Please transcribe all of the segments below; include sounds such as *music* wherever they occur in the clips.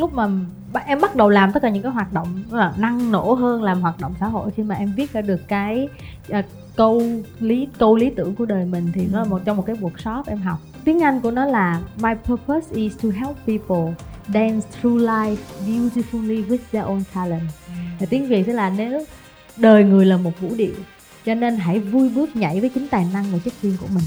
lúc mà em bắt đầu làm tất cả những cái hoạt động là năng nổ hơn làm hoạt động xã hội khi mà em viết ra được cái uh, câu lý câu lý tưởng của đời mình thì nó là một trong một cái workshop em học. Tiếng anh của nó là my purpose is to help people dance through life beautifully with their own talent. Và tiếng việt sẽ là nếu đời người là một vũ điệu cho nên hãy vui bước nhảy với chính tài năng và chất riêng của mình.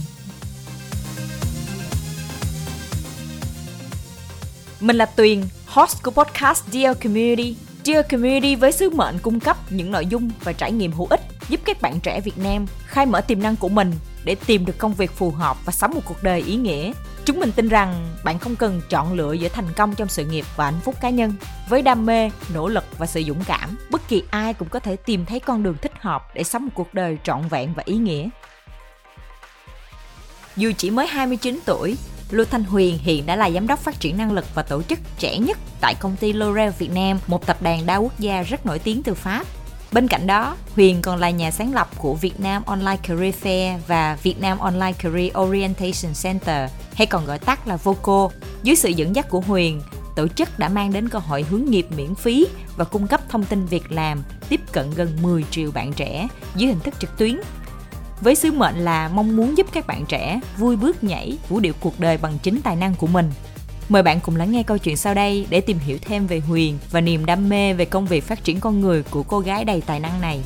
Mình là Tuyền, host của podcast Dear Community. Dear Community với sứ mệnh cung cấp những nội dung và trải nghiệm hữu ích giúp các bạn trẻ Việt Nam khai mở tiềm năng của mình để tìm được công việc phù hợp và sống một cuộc đời ý nghĩa. Chúng mình tin rằng bạn không cần chọn lựa giữa thành công trong sự nghiệp và hạnh phúc cá nhân. Với đam mê, nỗ lực và sự dũng cảm, bất kỳ ai cũng có thể tìm thấy con đường thích hợp để sống một cuộc đời trọn vẹn và ý nghĩa. Dù chỉ mới 29 tuổi, Lưu Thanh Huyền hiện đã là giám đốc phát triển năng lực và tổ chức trẻ nhất tại công ty L'Oreal Việt Nam, một tập đoàn đa quốc gia rất nổi tiếng từ Pháp. Bên cạnh đó, Huyền còn là nhà sáng lập của Việt Nam Online Career Fair và Việt Nam Online Career Orientation Center, hay còn gọi tắt là VOCO. Dưới sự dẫn dắt của Huyền, tổ chức đã mang đến cơ hội hướng nghiệp miễn phí và cung cấp thông tin việc làm tiếp cận gần 10 triệu bạn trẻ dưới hình thức trực tuyến với sứ mệnh là mong muốn giúp các bạn trẻ vui bước nhảy vũ điệu cuộc đời bằng chính tài năng của mình. Mời bạn cùng lắng nghe câu chuyện sau đây để tìm hiểu thêm về Huyền và niềm đam mê về công việc phát triển con người của cô gái đầy tài năng này.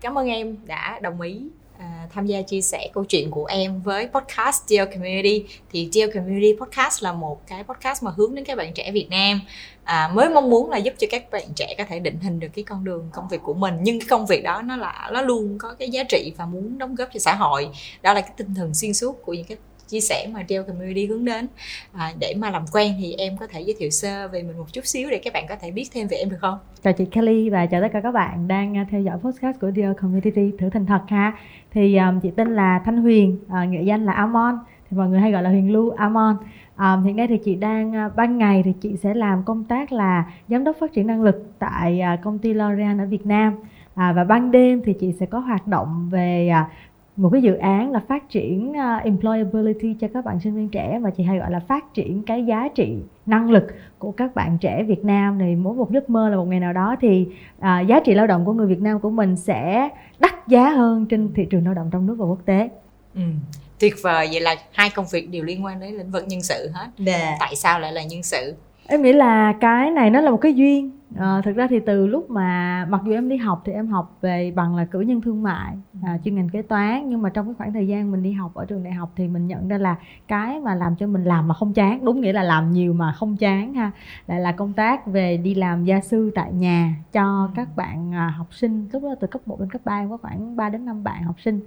Cảm ơn em đã đồng ý à, tham gia chia sẻ câu chuyện của em với podcast Dear Community thì Dear Community podcast là một cái podcast mà hướng đến các bạn trẻ Việt Nam à, mới mong muốn là giúp cho các bạn trẻ có thể định hình được cái con đường công việc của mình nhưng cái công việc đó nó là nó luôn có cái giá trị và muốn đóng góp cho xã hội đó là cái tinh thần xuyên suốt của những cái chia sẻ mà Dell Community hướng đến à, để mà làm quen thì em có thể giới thiệu sơ về mình một chút xíu để các bạn có thể biết thêm về em được không? Chào chị Kelly và chào tất cả các bạn đang à, theo dõi podcast của Dell Community thử thành thật ha. Thì um, chị tên là Thanh Huyền, à, uh, nghệ danh là Amon thì mọi người hay gọi là Huyền Lu Amon. À, hiện nay thì chị đang ờ, ban ngày thì chị sẽ làm công tác là giám đốc phát triển năng lực tại ờ, công ty L'Oreal ở Việt Nam. À, và ban đêm thì chị sẽ có hoạt động về một cái dự án là phát triển uh, employability cho các bạn sinh viên trẻ mà chị hay gọi là phát triển cái giá trị năng lực của các bạn trẻ Việt Nam này mỗi một giấc mơ là một ngày nào đó thì uh, giá trị lao động của người Việt Nam của mình sẽ đắt giá hơn trên thị trường lao động trong nước và quốc tế. Ừ tuyệt vời. Vậy là hai công việc đều liên quan đến lĩnh vực nhân sự hết. Yeah. Dạ. tại sao lại là nhân sự? Em nghĩ là cái này nó là một cái duyên. À, thực ra thì từ lúc mà mặc dù em đi học thì em học về bằng là cử nhân thương mại à, chuyên ngành kế toán nhưng mà trong cái khoảng thời gian mình đi học ở trường đại học thì mình nhận ra là cái mà làm cho mình làm mà không chán đúng nghĩa là làm nhiều mà không chán ha lại là công tác về đi làm gia sư tại nhà cho các bạn à, học sinh. Lúc đó từ cấp 1 đến cấp 3 có khoảng 3 đến 5 bạn học sinh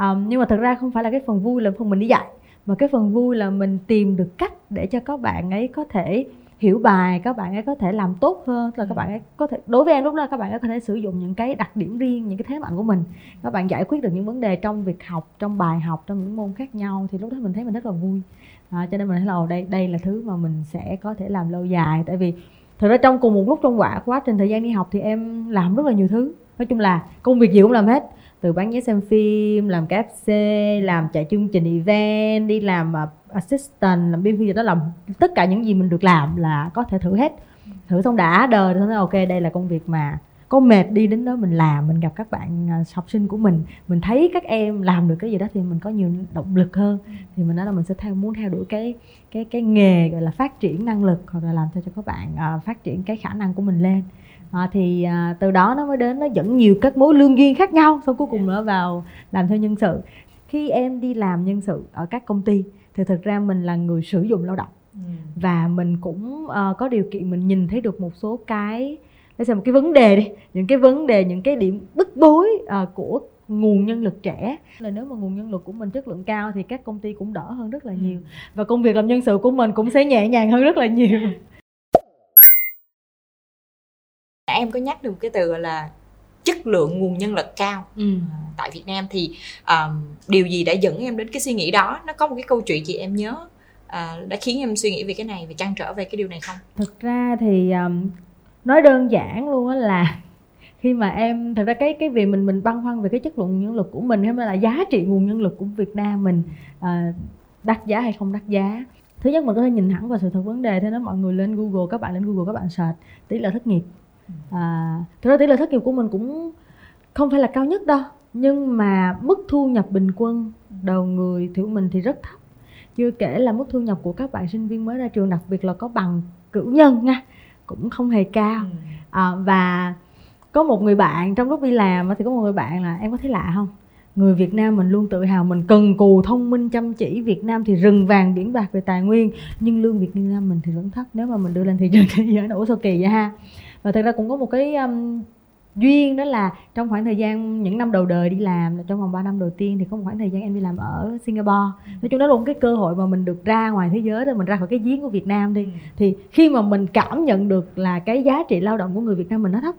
um, nhưng mà thật ra không phải là cái phần vui là phần mình đi dạy mà cái phần vui là mình tìm được cách để cho các bạn ấy có thể hiểu bài các bạn ấy có thể làm tốt hơn là các bạn ấy có thể đối với em lúc đó các bạn ấy có thể sử dụng những cái đặc điểm riêng những cái thế mạnh của mình. Các bạn giải quyết được những vấn đề trong việc học trong bài học trong những môn khác nhau thì lúc đó mình thấy mình rất là vui. À, cho nên mình thấy là đây đây là thứ mà mình sẽ có thể làm lâu dài. Tại vì thực ra trong cùng một lúc trong quả quá trình thời gian đi học thì em làm rất là nhiều thứ. Nói chung là công việc gì cũng làm hết từ bán vé xem phim làm KFC làm chạy chương trình event đi làm uh, assistant làm biên phiên gì đó làm tất cả những gì mình được làm là có thể thử hết. Thử xong đã đời xong nói ok đây là công việc mà có mệt đi đến đó mình làm mình gặp các bạn à, học sinh của mình mình thấy các em làm được cái gì đó thì mình có nhiều động lực hơn. Thì mình nói là mình sẽ theo muốn theo đuổi cái cái cái nghề gọi là phát triển năng lực hoặc là làm sao cho các bạn uh, phát triển cái khả năng của mình lên à, thì à, từ đó nó mới đến nó dẫn nhiều các mối lương duyên khác nhau xong cuối cùng nó vào làm theo nhân sự. Khi em đi làm nhân sự ở các công ty thì thực ra mình là người sử dụng lao động. Ừ. và mình cũng uh, có điều kiện mình nhìn thấy được một số cái để xem một cái vấn đề đi những cái vấn đề những cái điểm bức bối uh, của nguồn nhân lực trẻ. Là nếu mà nguồn nhân lực của mình chất lượng cao thì các công ty cũng đỡ hơn rất là nhiều. Ừ. và công việc làm nhân sự của mình cũng sẽ nhẹ nhàng hơn rất là nhiều *laughs* em có nhắc được cái từ là chất lượng nguồn nhân lực cao. Ừ. À, tại Việt Nam thì um, điều gì đã dẫn em đến cái suy nghĩ đó? Nó có một cái câu chuyện gì em nhớ uh, đã khiến em suy nghĩ về cái này và trăn trở về cái điều này không? Thực ra thì um, nói đơn giản luôn á là khi mà em thật ra cái cái việc mình mình băn khoăn về cái chất lượng nhân lực của mình hay là giá trị nguồn nhân lực của Việt Nam mình uh, đắt giá hay không đắt giá? Thứ nhất mình có thể nhìn thẳng vào sự thật vấn đề thế nếu mọi người lên google các bạn lên google các bạn search tỷ lệ thất nghiệp à, thực ra tỷ lệ thất nghiệp của mình cũng không phải là cao nhất đâu nhưng mà mức thu nhập bình quân đầu người thì mình thì rất thấp. Chưa kể là mức thu nhập của các bạn sinh viên mới ra trường đặc biệt là có bằng cử nhân nha cũng không hề cao. À, và có một người bạn trong lúc đi làm thì có một người bạn là em có thấy lạ không? Người Việt Nam mình luôn tự hào mình cần cù thông minh chăm chỉ. Việt Nam thì rừng vàng biển bạc về tài nguyên nhưng lương Việt Nam mình thì vẫn thấp. Nếu mà mình đưa lên thị trường thế giới nó sao kỳ vậy ha và thật ra cũng có một cái um, duyên đó là trong khoảng thời gian những năm đầu đời đi làm trong vòng 3 năm đầu tiên thì có một khoảng thời gian em đi làm ở Singapore. Nói chung đó là một cái cơ hội mà mình được ra ngoài thế giới để mình ra khỏi cái giếng của Việt Nam đi. Thì khi mà mình cảm nhận được là cái giá trị lao động của người Việt Nam mình nó thấp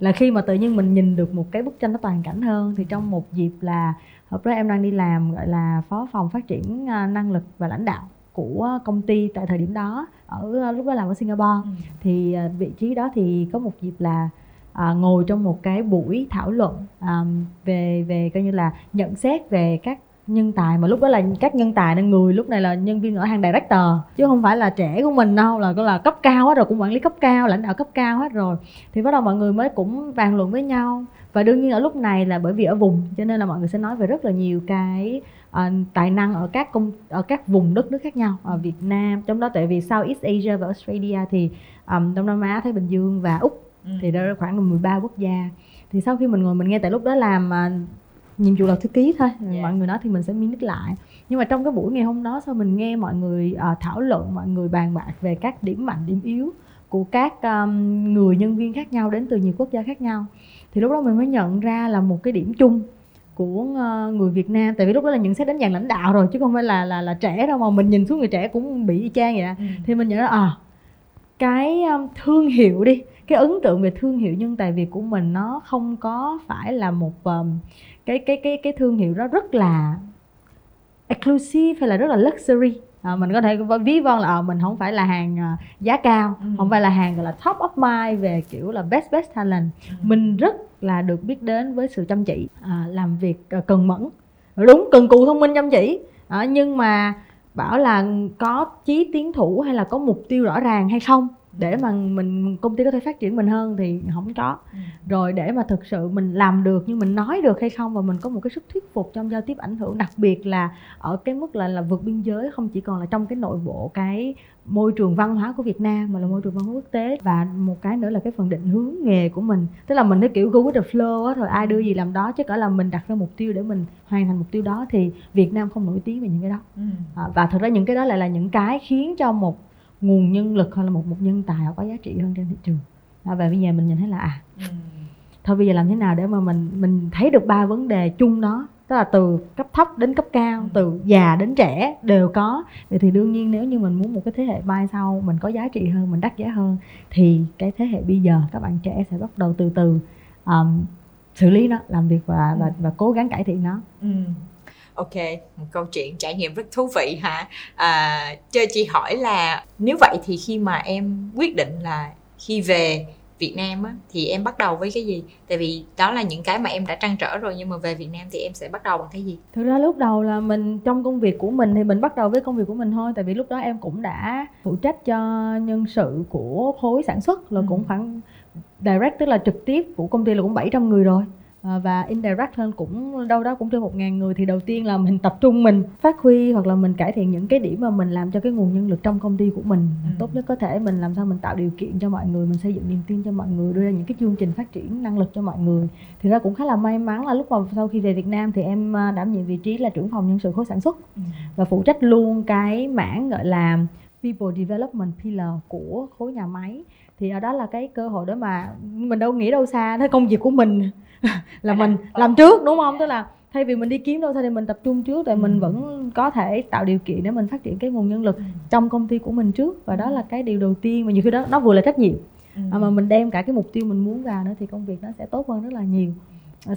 là khi mà tự nhiên mình nhìn được một cái bức tranh nó toàn cảnh hơn thì trong một dịp là hôm đó em đang đi làm gọi là phó phòng phát triển à, năng lực và lãnh đạo của công ty tại thời điểm đó ở à, lúc đó làm ở Singapore. Ừ. thì à, vị trí đó thì có một dịp là à, ngồi trong một cái buổi thảo luận à, về về coi như là nhận xét về các nhân tài mà lúc đó là các nhân tài nên người lúc này là nhân viên ở hàng director chứ không phải là trẻ của mình đâu là là cấp cao hết rồi cũng quản lý cấp cao lãnh đạo cấp cao hết rồi. Thì bắt đầu mọi người mới cũng bàn luận với nhau. Và đương nhiên ở lúc này là bởi vì ở vùng cho nên là mọi người sẽ nói về rất là nhiều cái uh, tài năng ở các công ở các vùng đất nước khác nhau ở Việt Nam trong đó tại vì Southeast Asia và Australia thì um, Đông Nam Á Thái Bình Dương và Úc ừ. thì đó khoảng 13 quốc gia thì sau khi mình ngồi mình nghe tại lúc đó làm uh, nhiệm vụ là thư ký thôi yeah. mọi người nói thì mình sẽ minute lại nhưng mà trong cái buổi ngày hôm đó sau mình nghe mọi người uh, thảo luận mọi người bàn bạc về các điểm mạnh điểm yếu của các um, người nhân viên khác nhau đến từ nhiều quốc gia khác nhau thì lúc đó mình mới nhận ra là một cái điểm chung của uh, người Việt Nam. Tại vì lúc đó là nhận xét đánh dạng lãnh đạo rồi chứ không phải là là là trẻ đâu mà mình nhìn xuống người trẻ cũng bị y chang vậy ừ. thì mình nhận ra à cái thương hiệu đi cái ấn tượng về thương hiệu nhân tài Việt của mình nó không có phải là một um, cái cái cái cái thương hiệu đó rất là exclusive hay là rất là luxury à, mình có thể ví von là à, mình không phải là hàng à, giá cao ừ. không phải là hàng gọi là top of mind về kiểu là best best talent ừ. mình rất là được biết đến với sự chăm chỉ à, làm việc à, cần mẫn đúng cần cù thông minh chăm chỉ à, nhưng mà bảo là có chí tiến thủ hay là có mục tiêu rõ ràng hay không để mà mình công ty có thể phát triển mình hơn thì không có. Ừ. rồi để mà thực sự mình làm được nhưng mình nói được hay không và mình có một cái sức thuyết phục trong giao tiếp ảnh hưởng đặc biệt là ở cái mức là là vượt biên giới không chỉ còn là trong cái nội bộ cái môi trường văn hóa của Việt Nam mà là môi trường văn hóa quốc tế. Và một cái nữa là cái phần định hướng nghề của mình. Tức là mình cái kiểu go with the flow á rồi ai đưa gì làm đó chứ cả là mình đặt ra mục tiêu để mình hoàn thành mục tiêu đó thì Việt Nam không nổi tiếng về những cái đó. Ừ. à, và thực ra những cái đó lại là những cái khiến cho một nguồn nhân lực hay là một một nhân tài họ có giá trị hơn trên thị trường. À, và bây giờ mình nhìn thấy là à ừ. thôi bây giờ làm thế nào để mà mình mình thấy được ba vấn đề chung đó? Tức là từ cấp thấp đến cấp cao ừ. từ già đến trẻ đều có. Vậy thì đương nhiên nếu như mình muốn một cái thế hệ mai sau mình có giá trị hơn mình đắt giá hơn thì cái thế hệ bây giờ các bạn trẻ sẽ bắt đầu từ từ um, xử lý nó làm việc và và, và cố gắng cải thiện nó. Ừ ok một câu chuyện trải nghiệm rất thú vị hả à, cho chị hỏi là nếu vậy thì khi mà em quyết định là khi về Việt Nam á, thì em bắt đầu với cái gì? Tại vì đó là những cái mà em đã trăn trở rồi nhưng mà về Việt Nam thì em sẽ bắt đầu bằng cái gì? Thực ra lúc đầu là mình trong công việc của mình thì mình bắt đầu với công việc của mình thôi tại vì lúc đó em cũng đã phụ trách cho nhân sự của khối sản xuất là ừ. cũng khoảng direct tức là trực tiếp của công ty là cũng 700 người rồi và indirect hơn cũng đâu đó cũng trên một ngàn người thì đầu tiên là mình tập trung mình phát huy hoặc là mình cải thiện những cái điểm mà mình làm cho cái nguồn nhân lực trong công ty của mình ừ. tốt nhất có thể mình làm sao mình tạo điều kiện cho mọi người mình xây dựng niềm tin cho mọi người đưa ra những cái chương trình phát triển năng lực cho mọi người thì ra cũng khá là may mắn là lúc mà sau khi về Việt Nam thì em à, đảm nhiệm vị trí là trưởng phòng nhân sự khối sản xuất ừ. và phụ trách luôn cái mảng gọi là people development pillar của khối nhà máy thì ở đó là cái cơ hội đó mà mình đâu nghĩ đâu xa thế công việc của mình *laughs* là mình làm trước đúng không tức là thay vì mình đi kiếm đâu xa thì mình tập trung trước để mình ừ. vẫn có thể tạo điều kiện để mình phát triển cái nguồn nhân lực ừ. trong công ty của mình trước và đó là cái điều đầu tiên mà nhiều khi đó nó vừa là trách nhiệm ừ. mà mình đem cả cái mục tiêu mình muốn vào nữa thì công việc nó sẽ tốt hơn rất là nhiều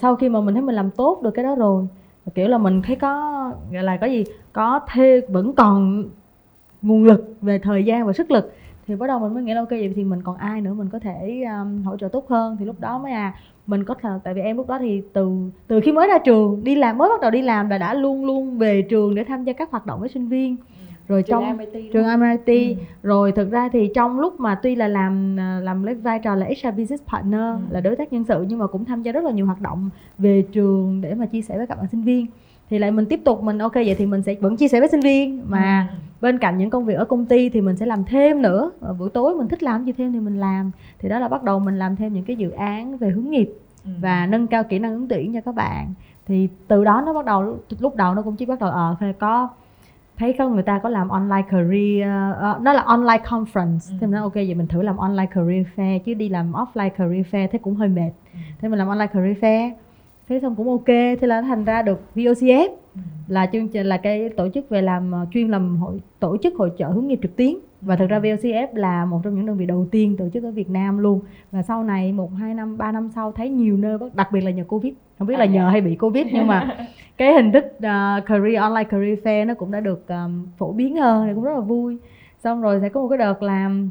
sau khi mà mình thấy mình làm tốt được cái đó rồi kiểu là mình thấy có gọi là có gì có thêm vẫn còn nguồn lực về thời gian và sức lực thì bắt đầu mình mới nghĩ là ok vậy thì mình còn ai nữa mình có thể um, hỗ trợ tốt hơn? Thì lúc đó mới à mình có thể tại vì em lúc đó thì từ từ khi mới ra trường đi làm mới bắt đầu đi làm là đã luôn luôn về trường để tham gia các hoạt động với sinh viên. Rồi trường trong MIT trường MIT Ừ. rồi thực ra thì trong lúc mà tuy là làm à, làm lấy vai trò là HR business partner Ừ. là đối tác nhân sự nhưng mà cũng tham gia rất là nhiều hoạt động về trường để mà chia sẻ với các bạn sinh viên thì lại mình tiếp tục mình ok vậy thì mình sẽ vẫn chia sẻ với sinh viên mà Ừ. bên cạnh những công việc ở công ty thì mình sẽ làm thêm nữa Ở buổi tối mình thích làm gì thêm thì mình làm thì đó là bắt đầu mình làm thêm những cái dự án về hướng nghiệp Ừ. và nâng cao kỹ năng ứng tuyển cho các bạn thì từ đó nó bắt đầu lúc đầu nó cũng chỉ bắt đầu ờ phải có thấy có người ta có làm online career ờ, nó là online conference Ừ. thì mình nói ok vậy mình thử làm online career fair chứ đi làm offline career fair thế cũng hơi mệt Ừ. thế mình làm online career fair thế xong cũng ok thế là thành ra được VOCF Ừ. là chương trình là cái tổ chức về làm ờ, chuyên làm hội tổ chức hội trợ hướng nghiệp trực tuyến và thực ra VOCF là một trong những đơn vị đầu tiên tổ chức ở Việt Nam luôn và sau này một hai năm ba năm sau thấy nhiều nơi đặc biệt là nhờ Covid không biết là À, nhờ dạ. hay bị Covid nhưng mà *laughs* cái hình thức ờ, career online career fair nó cũng đã được ờm, phổ biến hơn thì cũng rất là vui xong rồi sẽ có một cái đợt làm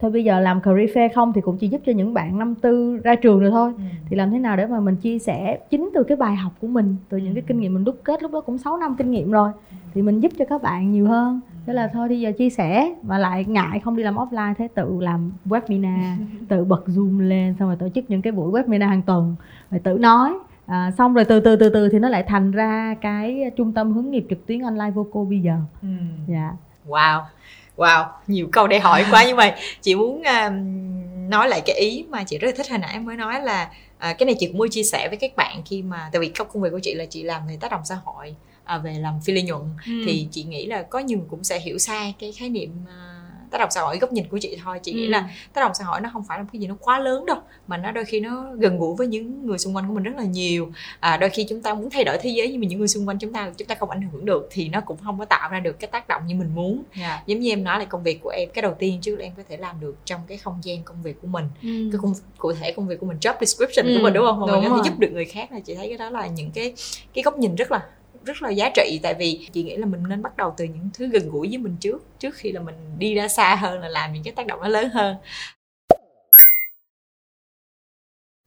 thôi bây giờ làm career fair không thì cũng chỉ giúp cho những bạn năm tư ra trường rồi thôi. Ừ. thì làm thế nào để mà mình chia sẻ chính từ cái bài học của mình từ những cái kinh nghiệm mình đúc kết lúc đó cũng 6 năm kinh nghiệm rồi thì mình giúp cho các bạn nhiều hơn. Thế là thôi bây giờ chia sẻ mà lại ngại không đi làm offline thế tự làm webinar *laughs* tự bật zoom lên xong rồi tổ chức những cái buổi webinar hàng tuần rồi tự nói. À, xong rồi từ từ từ từ thì nó lại thành ra cái trung tâm hướng nghiệp trực tuyến online voco bây giờ. Ừ. dạ. Wow, wow, nhiều câu để hỏi quá. Nhưng mà chị muốn um, nói lại cái ý mà chị rất là thích hồi nãy em mới nói là à, cái này chị cũng muốn chia sẻ với các bạn khi mà tại vì công việc của chị là chị làm về tác động xã hội à, về làm phi lợi nhuận. Thì chị nghĩ là có nhiều người cũng sẽ hiểu sai cái khái niệm à, tác động xã hội góc nhìn của chị thôi. Chị nghĩ Ừ. là tác động xã hội nó không phải là một cái gì nó quá lớn đâu mà nó đôi khi nó gần gũi với những người xung quanh của mình rất là nhiều. À, đôi khi chúng ta muốn thay đổi thế giới nhưng mà những người xung quanh chúng ta chúng ta không ảnh hưởng được thì nó cũng không có tạo ra được cái tác động như mình muốn. Dạ. giống như em nói là công việc của em cái đầu tiên trước là em có thể làm được trong cái không gian công việc của mình. Cái công cụ thể công việc của mình job description Ừ, của mình đúng không? Mà đúng mình có thể giúp được người khác là chị thấy cái đó là những cái cái góc nhìn rất là rất là giá trị. Tại vì chị nghĩ là mình nên bắt đầu từ những thứ gần gũi với mình trước trước khi là mình đi ra xa hơn là làm những cái tác động nó lớn hơn.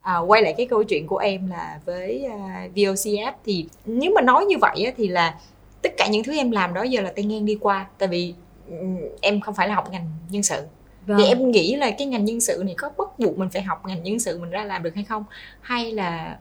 À, quay lại cái câu chuyện của em là với uh, VOCF thì nếu mà nói như vậy á, thì là tất cả những thứ em làm đó giờ là tay ngang đi qua. Tại vì ừm, em không phải là học ngành nhân sự. Vâng. thì em nghĩ là cái ngành nhân sự này có bắt buộc mình phải học ngành nhân sự mình ra làm được hay không? Hay là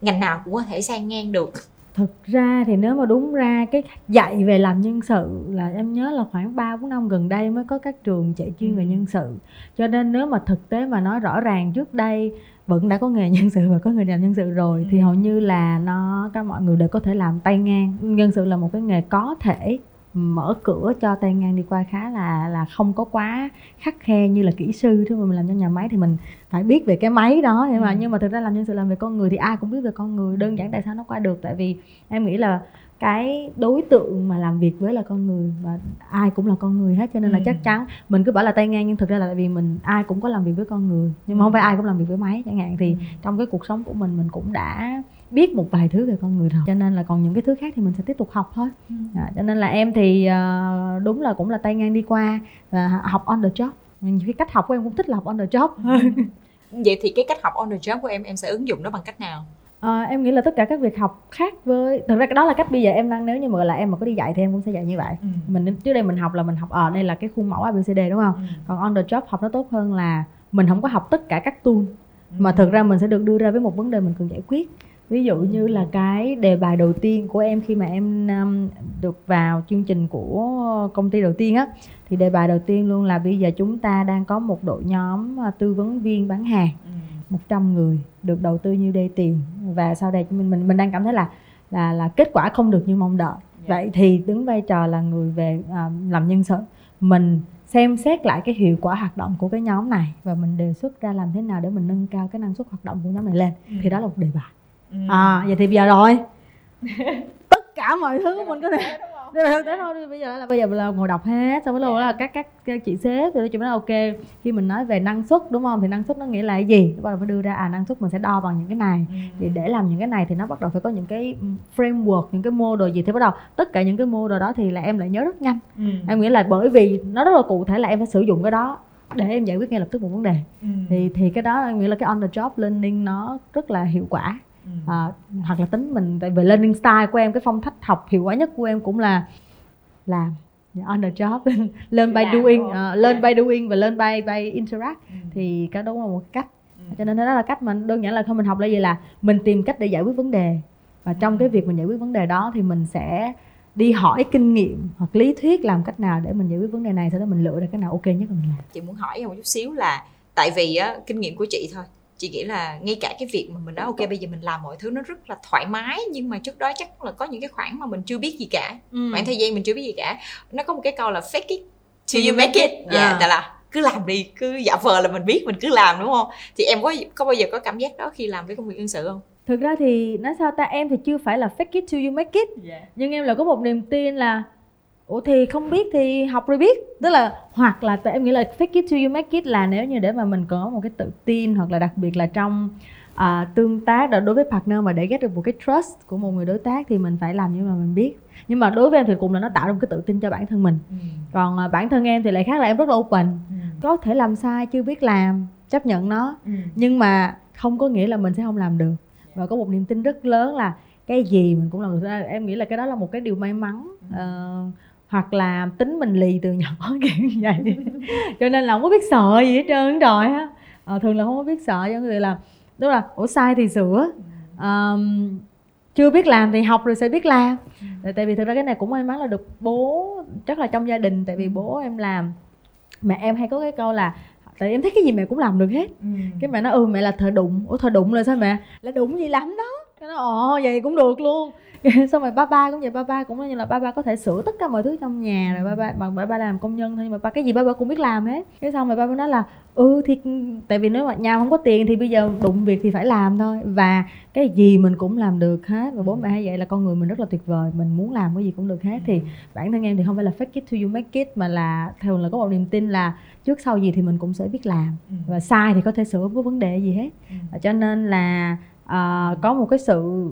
ngành nào cũng có thể sang ngang được thực ra thì nếu mà đúng ra cái dạy về làm nhân sự là em nhớ là khoảng 3 4 năm gần đây mới có các trường dạy chuyên về Ừ. nhân sự. Cho nên nếu mà thực tế mà nói rõ ràng trước đây vẫn đã có nghề *laughs* nhân sự và có người làm nhân sự rồi thì Ừ. hầu như là nó các mọi người đều có thể làm tay ngang. Nhân sự là một cái nghề có thể mở cửa cho tay ngang đi qua khá là là không có quá khắc khe như là kỹ sư. Chứ mà mình làm cho nhà máy thì mình phải biết về cái máy đó nhưng mà Ừ. nhưng mà thực ra làm nhân sự làm về con người thì ai cũng biết về con người đơn giản tại sao nó qua được? Tại vì em nghĩ là cái đối tượng mà làm việc với là con người và ai cũng là con người hết cho nên là Ừ. chắc chắn mình cứ bảo là tay ngang nhưng thực ra là tại vì mình ai cũng có làm việc với con người nhưng mà không phải ai cũng làm việc với máy chẳng hạn. Thì trong cái cuộc sống của mình mình cũng đã biết một vài thứ về con người rồi. Cho nên là còn những cái thứ khác thì mình sẽ tiếp tục học thôi. À, cho nên là em thì ờ, đúng là cũng là tay ngang đi qua và học on the job. Nhưng cái cách học của em cũng thích là học on the job. *laughs* Vậy thì cái cách học on the job của em em sẽ ứng dụng nó bằng cách nào? Ờ, em nghĩ là tất cả các việc học khác với thực ra cái đó là cách bây giờ em đang nếu như mà là em mà có đi dạy thì em cũng sẽ dạy như vậy. Ừ. mình trước đây mình học là mình học ở đây là cái khuôn mẫu ABCD đúng không? Ừ. còn on the job học nó tốt hơn là mình không có học tất cả các tool. Ừ. mà thực ra mình sẽ được đưa ra với một vấn đề mình cần giải quyết ví dụ như là cái đề bài đầu tiên của em khi mà em um, được vào chương trình của công ty đầu tiên á thì đề bài đầu tiên luôn là bây giờ chúng ta đang có một đội nhóm uh, tư vấn viên bán hàng Ừ. 100 người được đầu tư nhiêu đây tiền và sau đây mình mình mình đang cảm thấy là là là kết quả không được như mong đợi Dạ. vậy thì đứng vai trò là người về à, làm nhân sự mình xem xét lại cái hiệu quả hoạt động của cái nhóm này và mình đề xuất ra làm thế nào để mình nâng cao cái năng suất hoạt động của nhóm này lên Ừ. thì đó là một đề bài Ừ. à vậy thì bây giờ rồi *laughs* tất cả mọi thứ mình có thể thực tế thôi bây giờ là bây giờ là ngồi đọc hết xong rồi là các các, chị sếp thì chị nói ok khi mình nói về năng suất đúng không thì năng suất nó nghĩa là cái gì bắt đầu phải đưa ra à năng suất mình sẽ đo bằng những cái này ừ. thì để làm những cái này thì nó bắt đầu phải có những cái framework những cái model gì thì bắt đầu tất cả những cái model đó thì là em lại nhớ rất nhanh ừ. em nghĩ là bởi vì nó rất là cụ thể là em phải sử dụng cái đó để em giải quyết ngay lập tức một vấn đề ừ. thì thì cái đó em nghĩ là cái on the job learning nó rất là hiệu quả ừ. À, hoặc là tính mình tại về learning style của em cái phong cách học hiệu quả nhất của em cũng là làm on the job *laughs* learn by doing uh, learn by doing và learn by by interact ừ. thì cái đó là một cách ừ. cho nên đó là cách mà đơn giản là không mình học là gì là mình tìm cách để giải quyết vấn đề và trong ừ. cái việc mình giải quyết vấn đề đó thì mình sẽ đi hỏi kinh nghiệm hoặc lý thuyết làm cách nào để mình giải quyết vấn đề này sau đó mình lựa ra cái nào ok nhất mình làm chị muốn hỏi một chút xíu là tại vì á, kinh nghiệm của chị thôi chị nghĩ là ngay cả cái việc mà mình nói ok bây giờ mình làm mọi thứ nó rất là thoải mái nhưng mà trước đó chắc là có những cái khoảng mà mình chưa biết gì cả. Ừ. khoảng thời gian mình chưa biết gì cả. Nó có một cái câu là fake it till you make it. dạ yeah, à. là cứ làm đi cứ giả vờ là mình biết mình cứ làm đúng không? Thì em có có bao giờ có cảm giác đó khi làm với công việc nhân sự không? Thực ra thì nói sao ta em thì chưa phải là fake it till you make it. Yeah. nhưng em là có một niềm tin là ủa thì không biết thì học rồi biết. Tức là hoặc là em nghĩ là fake it till you make it là nếu như để mà mình có một cái tự tin hoặc là đặc biệt là trong à, tương tác đối với partner mà để get được một cái trust của một người đối tác thì mình phải làm như mà mình biết. Nhưng mà đối với em thì cũng là nó tạo ra một cái tự tin cho bản thân mình. Ừ. còn à, bản thân em thì lại khác là em rất là open. Ừ. có thể làm sai chưa biết làm chấp nhận nó. Ừ. nhưng mà không có nghĩa là mình sẽ không làm được. Và có một niềm tin rất lớn là cái gì mình cũng làm được. Em nghĩ là cái đó là một cái điều may mắn uh, hoặc là tính mình lì từ nhỏ *laughs* kiểu như vậy. Cho nên là không có biết sợ gì hết trơn rồi á. Uh, thường là không có biết sợ cho người là tức là ủa sai thì sửa. Um, chưa biết làm thì học rồi sẽ biết làm. Ừ. tại vì thực ra cái này cũng may mắn là được bố chắc là trong gia đình tại vì bố em làm mẹ em hay có cái câu là tại em thấy cái gì mẹ cũng làm được hết. Ừ. cái mẹ nói ừ mẹ là thợ đụng. Ủa thợ đụng là sao mẹ? Là đụng gì lắm đó. Cái nó ồ vậy cũng được luôn *laughs* xong rồi ba ba cũng vậy ba ba cũng như là ba ba có thể sửa tất cả mọi thứ trong nhà rồi ba ba bằng ba ba làm công nhân thôi nhưng mà ba cái gì ba ba cũng biết làm hết. Cái xong rồi ba ba nói là ừ thì tại vì nếu mà nhà không có tiền thì bây giờ đụng việc thì phải làm thôi. Và cái gì mình cũng làm được hết. Và bố mẹ hay vậy là con người mình rất là tuyệt vời mình muốn làm cái gì cũng được hết. Thì bản thân em thì không phải là fake it till you make it mà là thường là có một niềm tin là trước sau gì thì mình cũng sẽ biết làm. Ừ. và sai thì có thể sửa với vấn đề gì hết. Ừ. cho nên là uh, có một cái sự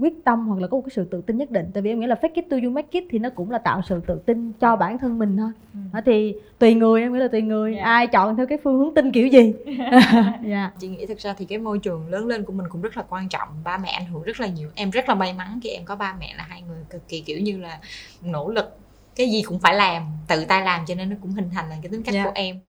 quyết tâm hoặc là có một cái sự tự tin nhất định tại vì em nghĩ là fake it to you make it thì nó cũng là tạo sự tự tin cho bản thân mình thôi ừ. thì tùy người em nghĩ là tùy người yeah. Dạ. ai chọn theo cái phương hướng tin kiểu gì yeah. *laughs* *laughs* Dạ. chị nghĩ thực ra thì cái môi trường lớn lên của mình cũng rất là quan trọng ba mẹ ảnh hưởng rất là nhiều em rất là may mắn khi em có ba mẹ là hai người cực kỳ kiểu như là nỗ lực cái gì cũng phải làm tự tay làm cho nên nó cũng hình thành là cái tính cách yeah. Dạ. của em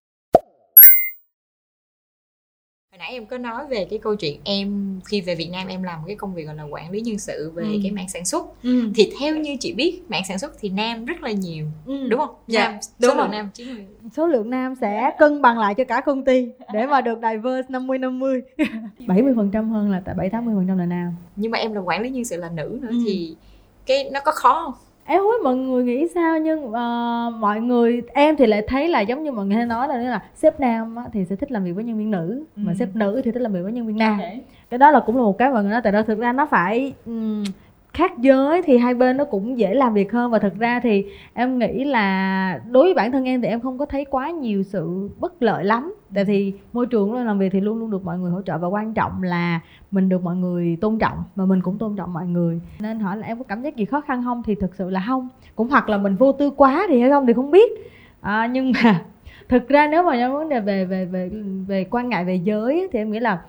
hồi nãy em có nói về cái câu chuyện em khi về Việt Nam em làm cái công việc gọi là quản lý nhân sự về ừ. cái mạng sản xuất ừ. thì theo như chị biết mạng sản xuất thì nam rất là nhiều ừ. đúng không dạ nam, đúng số lượng nam chiếm số lượng nam sẽ cân bằng lại cho cả công ty để mà được diverse 50 50 70 phần trăm hơn là tại 7 80 phần trăm là nam nhưng mà em là quản lý nhân sự là nữ nữa ừ. thì cái nó có khó không em không biết mọi người nghĩ sao nhưng uh, mọi người em thì lại thấy là giống như mọi người hay nói là là sếp nam á, thì sẽ thích làm việc với nhân viên nữ ừ. mà sếp nữ thì thích làm việc với nhân viên nam okay. cái đó là cũng là một cái mọi người nói tại đó thực ra nó phải um, khác giới thì hai bên nó cũng dễ làm việc hơn. Và thực ra thì em nghĩ là đối với bản thân em thì em không có thấy quá nhiều sự bất lợi lắm. Tại thì môi trường làm việc thì luôn luôn được mọi người hỗ trợ. Và quan trọng là mình được mọi người tôn trọng và mình cũng tôn trọng mọi người. Nên hỏi là em có cảm giác gì khó khăn không? Thì thực sự là không. Cũng hoặc là mình vô tư quá thì hay không thì không biết. À, nhưng mà *laughs* thực ra nếu mà những vấn đề về về về về quan ngại về giới thì em nghĩ là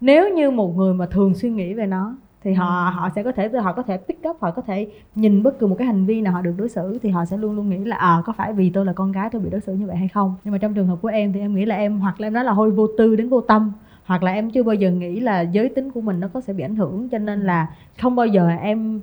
nếu như một người mà thường suy nghĩ về nó thì họ họ sẽ có thể, họ có thể pick up, họ có thể nhìn bất cứ một cái hành vi nào họ được đối xử thì họ sẽ luôn luôn nghĩ là à có phải vì tôi là con gái tôi bị đối xử như vậy hay không? Nhưng mà trong trường hợp của em thì em nghĩ là em, hoặc là em nói là hơi vô tư đến vô tâm. Hoặc là em chưa bao giờ nghĩ là giới tính của mình nó có sẽ bị ảnh hưởng, cho nên là không bao giờ em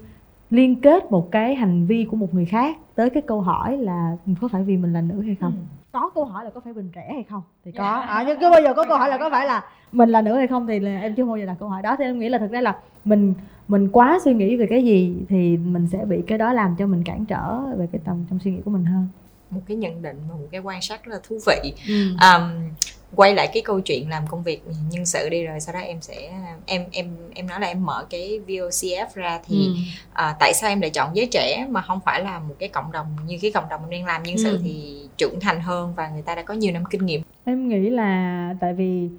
liên kết một cái hành vi của một người khác tới cái câu hỏi là có phải vì mình là nữ hay không? Ừ có câu hỏi là có phải mình trẻ hay không? Thì có. À, nhưng cứ bao giờ có câu hỏi là có phải là mình là nữ hay không thì là em chưa bao giờ đặt câu hỏi đó. Thì em nghĩ là thực ra là mình mình quá suy nghĩ về cái gì thì mình sẽ bị cái đó làm cho mình cản trở về cái tầm trong suy nghĩ của mình hơn. Một cái nhận định và một cái quan sát rất là thú vị. Ừ. um, quay lại cái câu chuyện làm công việc nhân sự đi rồi sau đó em sẽ em em em nói là em mở cái VOCF ra thì ừ. à, tại sao em lại chọn giới trẻ mà không phải là một cái cộng đồng như cái cộng đồng mình đang làm nhân sự ừ. thì trưởng thành hơn và người ta đã có nhiều năm kinh nghiệm em nghĩ là tại vì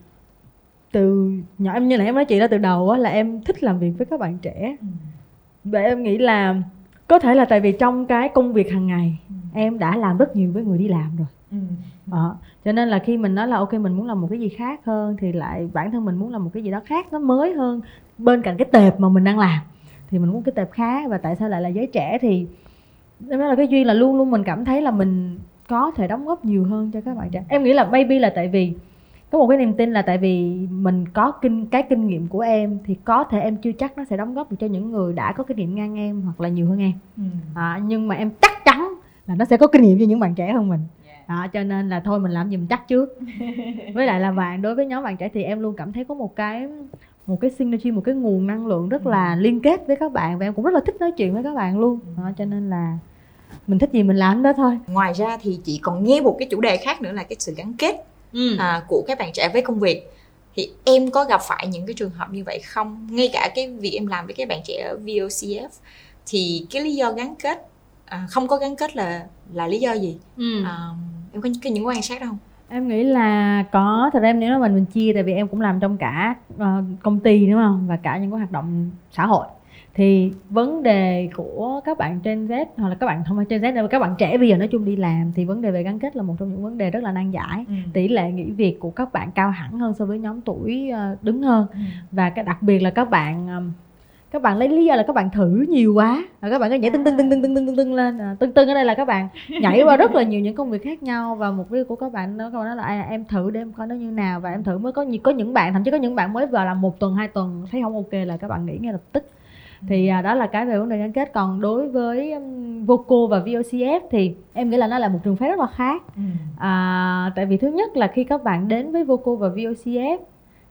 từ nhỏ em như là em nói chị đó từ đầu á là em thích làm việc với các bạn trẻ ừ. và em nghĩ là có thể là tại vì trong cái công việc hàng ngày ừ. em đã làm rất nhiều với người đi làm rồi ừ. à, cho nên là khi mình nói là ok mình muốn làm một cái gì khác hơn thì lại bản thân mình muốn làm một cái gì đó khác nó mới hơn bên cạnh cái tệp mà mình đang làm thì mình muốn cái tệp khác và tại sao lại là giới trẻ thì nói là cái duyên là luôn luôn mình cảm thấy là mình có thể đóng góp nhiều hơn cho các bạn trẻ em nghĩ là maybe là tại vì có một cái niềm tin là tại vì mình có kinh cái kinh nghiệm của em thì có thể em chưa chắc nó sẽ đóng góp được cho những người đã có kinh nghiệm ngang em hoặc là nhiều hơn em ừ. à, nhưng mà em chắc chắn là nó sẽ có kinh nghiệm cho những bạn trẻ hơn mình đó, cho nên là thôi mình làm gì mình chắc trước *laughs* với lại là bạn đối với nhóm bạn trẻ thì em luôn cảm thấy có một cái một cái synergy một cái nguồn năng lượng rất là ừ. liên kết với các bạn và em cũng rất là thích nói chuyện với các bạn luôn ừ. đó, cho nên là mình thích gì mình làm đó thôi ngoài ra thì chị còn nghe một cái chủ đề khác nữa là cái sự gắn kết ừ. à, của các bạn trẻ với công việc thì em có gặp phải những cái trường hợp như vậy không ngay cả cái việc em làm với các bạn trẻ ở VOCF thì cái lý do gắn kết à, không có gắn kết là là lý do gì ừ. à, em có những, những quan sát không? Em nghĩ là có. Thật ra em nếu mà mình mình chia tại vì em cũng làm trong cả uh, công ty đúng không? Và cả những cái hoạt động xã hội. Thì vấn đề của các bạn trên Z hoặc là các bạn không phải trên Z đâu các bạn trẻ bây giờ nói chung đi làm thì vấn đề về gắn kết là một trong những vấn đề rất là nan giải. Ừ. tỷ lệ nghỉ việc của các bạn cao hẳn hơn so với nhóm tuổi ờ, đứng hơn. Ừ. và cái đặc biệt là các bạn các bạn lấy lý do là các bạn thử nhiều quá. Và các bạn có nhảy tưng tưng tưng tưng tưng tưng tưng tưng lên. À, tưng tưng ở đây là các bạn nhảy qua rất là nhiều những công việc khác nhau và mục tiêu của các bạn các bạn nói là à, em thử để em coi nó như nào. Và em thử mới có có những bạn thậm chí có những bạn mới vào làm một tuần hai tuần thấy không ok là các bạn nghỉ ngay lập tức. Thì à, đó là cái về vấn đề gắn kết. Còn đối với um, Voco và VOCF thì em nghĩ là nó là một trường phái rất là khác. Ừ. à, tại vì thứ nhất là khi các bạn đến với Voco và VOCF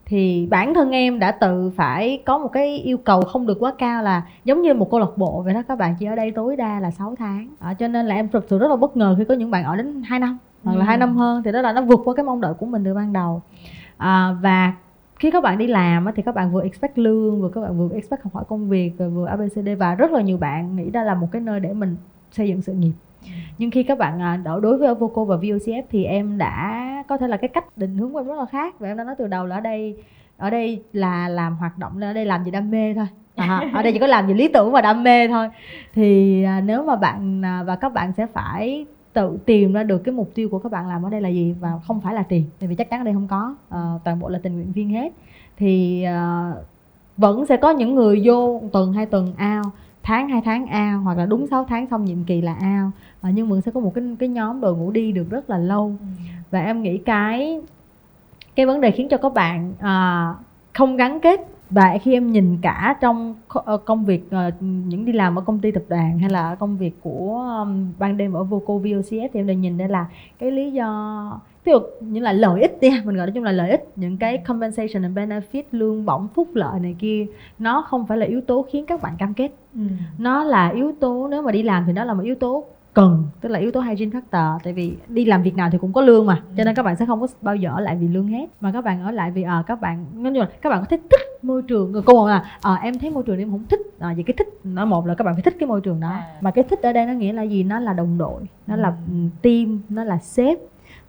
thì bản thân em đã tự phải có một cái yêu cầu không được quá cao là giống như một câu lạc bộ vậy đó các bạn chỉ ở đây tối đa là 6 tháng. À, cho nên là em thực sự rất là bất ngờ khi có những bạn ở đến 2 năm hoặc là ừ. hai năm hơn thì đó là nó vượt qua cái mong đợi của mình từ ban đầu. À, và khi các bạn đi làm thì các bạn vừa expect lương vừa các bạn vừa expect học hỏi công việc rồi vừa abcd và rất là nhiều bạn nghĩ đây là một cái nơi để mình xây dựng sự nghiệp nhưng khi các bạn à, đổ đối với Voco và VOCF thì em đã có thể là cái cách định hướng của em rất là khác. Và em đã nói từ đầu là ở đây ở đây là làm hoạt động ở đây làm gì đam mê thôi. À, ở đây chỉ có làm gì lý tưởng và đam mê thôi. Thì à, nếu mà bạn à, và các bạn sẽ phải tự tìm ra được cái mục tiêu của các bạn làm ở đây là gì và không phải là tiền tại vì chắc chắn ở đây không có. À, toàn bộ là tình nguyện viên hết. Thì à, vẫn sẽ có những người vô tuần hai tuần ao tháng hai tháng ao hoặc là đúng 6 tháng xong nhiệm kỳ là ao à, nhưng vẫn sẽ có một cái cái nhóm đội ngũ đi được rất là lâu ừ. và em nghĩ cái cái vấn đề khiến cho các bạn à, không gắn kết và khi em nhìn cả trong ờ, công việc uh, những đi làm ở công ty tập đoàn hay là công việc của ban đêm ở Voco VOCS thì em đều nhìn đây là cái lý do ví dụ những là lợi ích đi mình gọi nói chung là lợi ích. Những cái compensation and benefit lương bổng phúc lợi này kia nó không phải là yếu tố khiến các bạn cam kết. Ừ. nó là yếu tố nếu mà đi làm thì nó là một yếu tố cần tức là yếu tố hygiene factor. Tại vì đi làm việc nào thì cũng có lương mà cho nên các bạn sẽ không có bao giờ ở lại vì lương hết. Mà các bạn ở lại vì à, các bạn nói chung là các bạn có thể thích môi trường người cô là à, em thấy môi trường em không thích à, vì cái thích nó một là các bạn phải thích cái môi trường đó. À. mà cái thích ở đây nó nghĩa là gì? Nó là đồng đội nó là ừ, team nó là sếp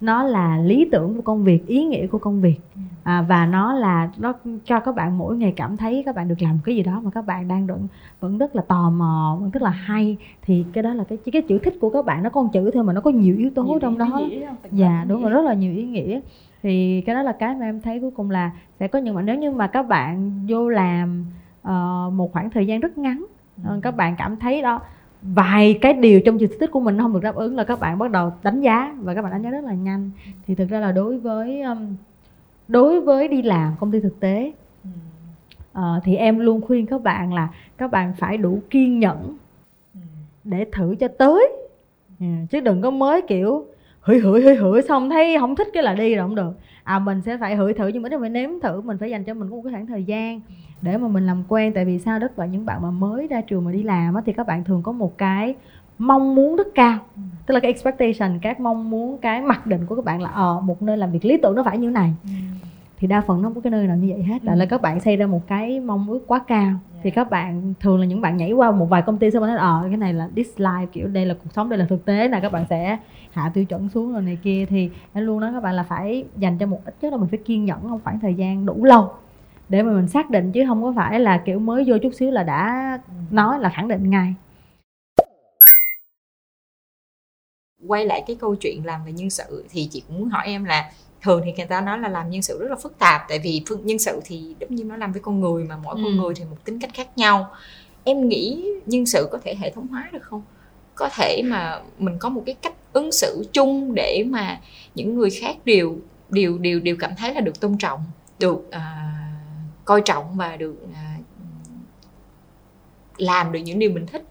nó là lý tưởng của công việc ý nghĩa của công việc ừ. à, và nó là nó cho các bạn mỗi ngày cảm thấy các bạn được làm cái gì đó mà các bạn đang vẫn vẫn rất là tò mò vẫn rất là hay thì cái đó là cái cái chữ thích của các bạn nó có một chữ thôi mà nó có nhiều yếu tố nhiều trong đó dạ đúng rồi rất là nhiều ý nghĩa thì cái đó là cái mà em thấy cuối cùng là sẽ có những bạn nếu như mà các bạn vô làm uh, một khoảng thời gian rất ngắn ừ. các bạn cảm thấy đó vài cái điều trong trường tích của mình nó không được đáp ứng là các bạn bắt đầu đánh giá và các bạn đánh giá rất là nhanh. Thì thực ra là đối với um, đối với đi làm công ty thực tế uh, thì em luôn khuyên các bạn là các bạn phải đủ kiên nhẫn để thử cho tới. Ừ, chứ đừng có mới kiểu hửi hửi hửi hửi xong thấy không thích cái là đi rồi không được. À mình sẽ phải hửi thử nhưng mà phải nếm thử mình phải dành cho mình một cái khoảng thời gian để mà mình làm quen. Tại vì sao? Đất là những bạn mà mới ra trường mà đi làm á, thì các bạn thường có một cái mong muốn rất cao. Tức là cái expectation các mong muốn cái mặc định của các bạn là ờ một nơi làm việc lý tưởng nó phải như thế này. Ừ. thì đa phần nó không có cái nơi nào như vậy hết. Ừ. là các bạn xây ra một cái mong ước quá cao. Yeah. thì các bạn thường là những bạn nhảy qua một vài công ty xong rồi nói ờ cái này là this life kiểu đây là cuộc sống đây là thực tế là các bạn sẽ hạ tiêu chuẩn xuống rồi này kia. Thì em luôn nói các bạn là phải dành cho một ít nhất là mình phải kiên nhẫn không khoảng thời gian đủ lâu để mà mình xác định chứ không có phải là kiểu mới vô chút xíu là đã nói là khẳng định ngay. Quay lại cái câu chuyện làm về nhân sự thì chị cũng muốn hỏi em là thường thì người ta nói là làm nhân sự rất là phức tạp tại vì nhân sự thì tất nhiên nó làm với con người mà mỗi ừ. con người thì một tính cách khác nhau. Em nghĩ nhân sự có thể hệ thống hóa được không? Có thể mà mình có một cái cách ứng xử chung để mà những người khác đều đều đều đều cảm thấy là được tôn trọng được à, coi trọng và được à, làm được những điều mình thích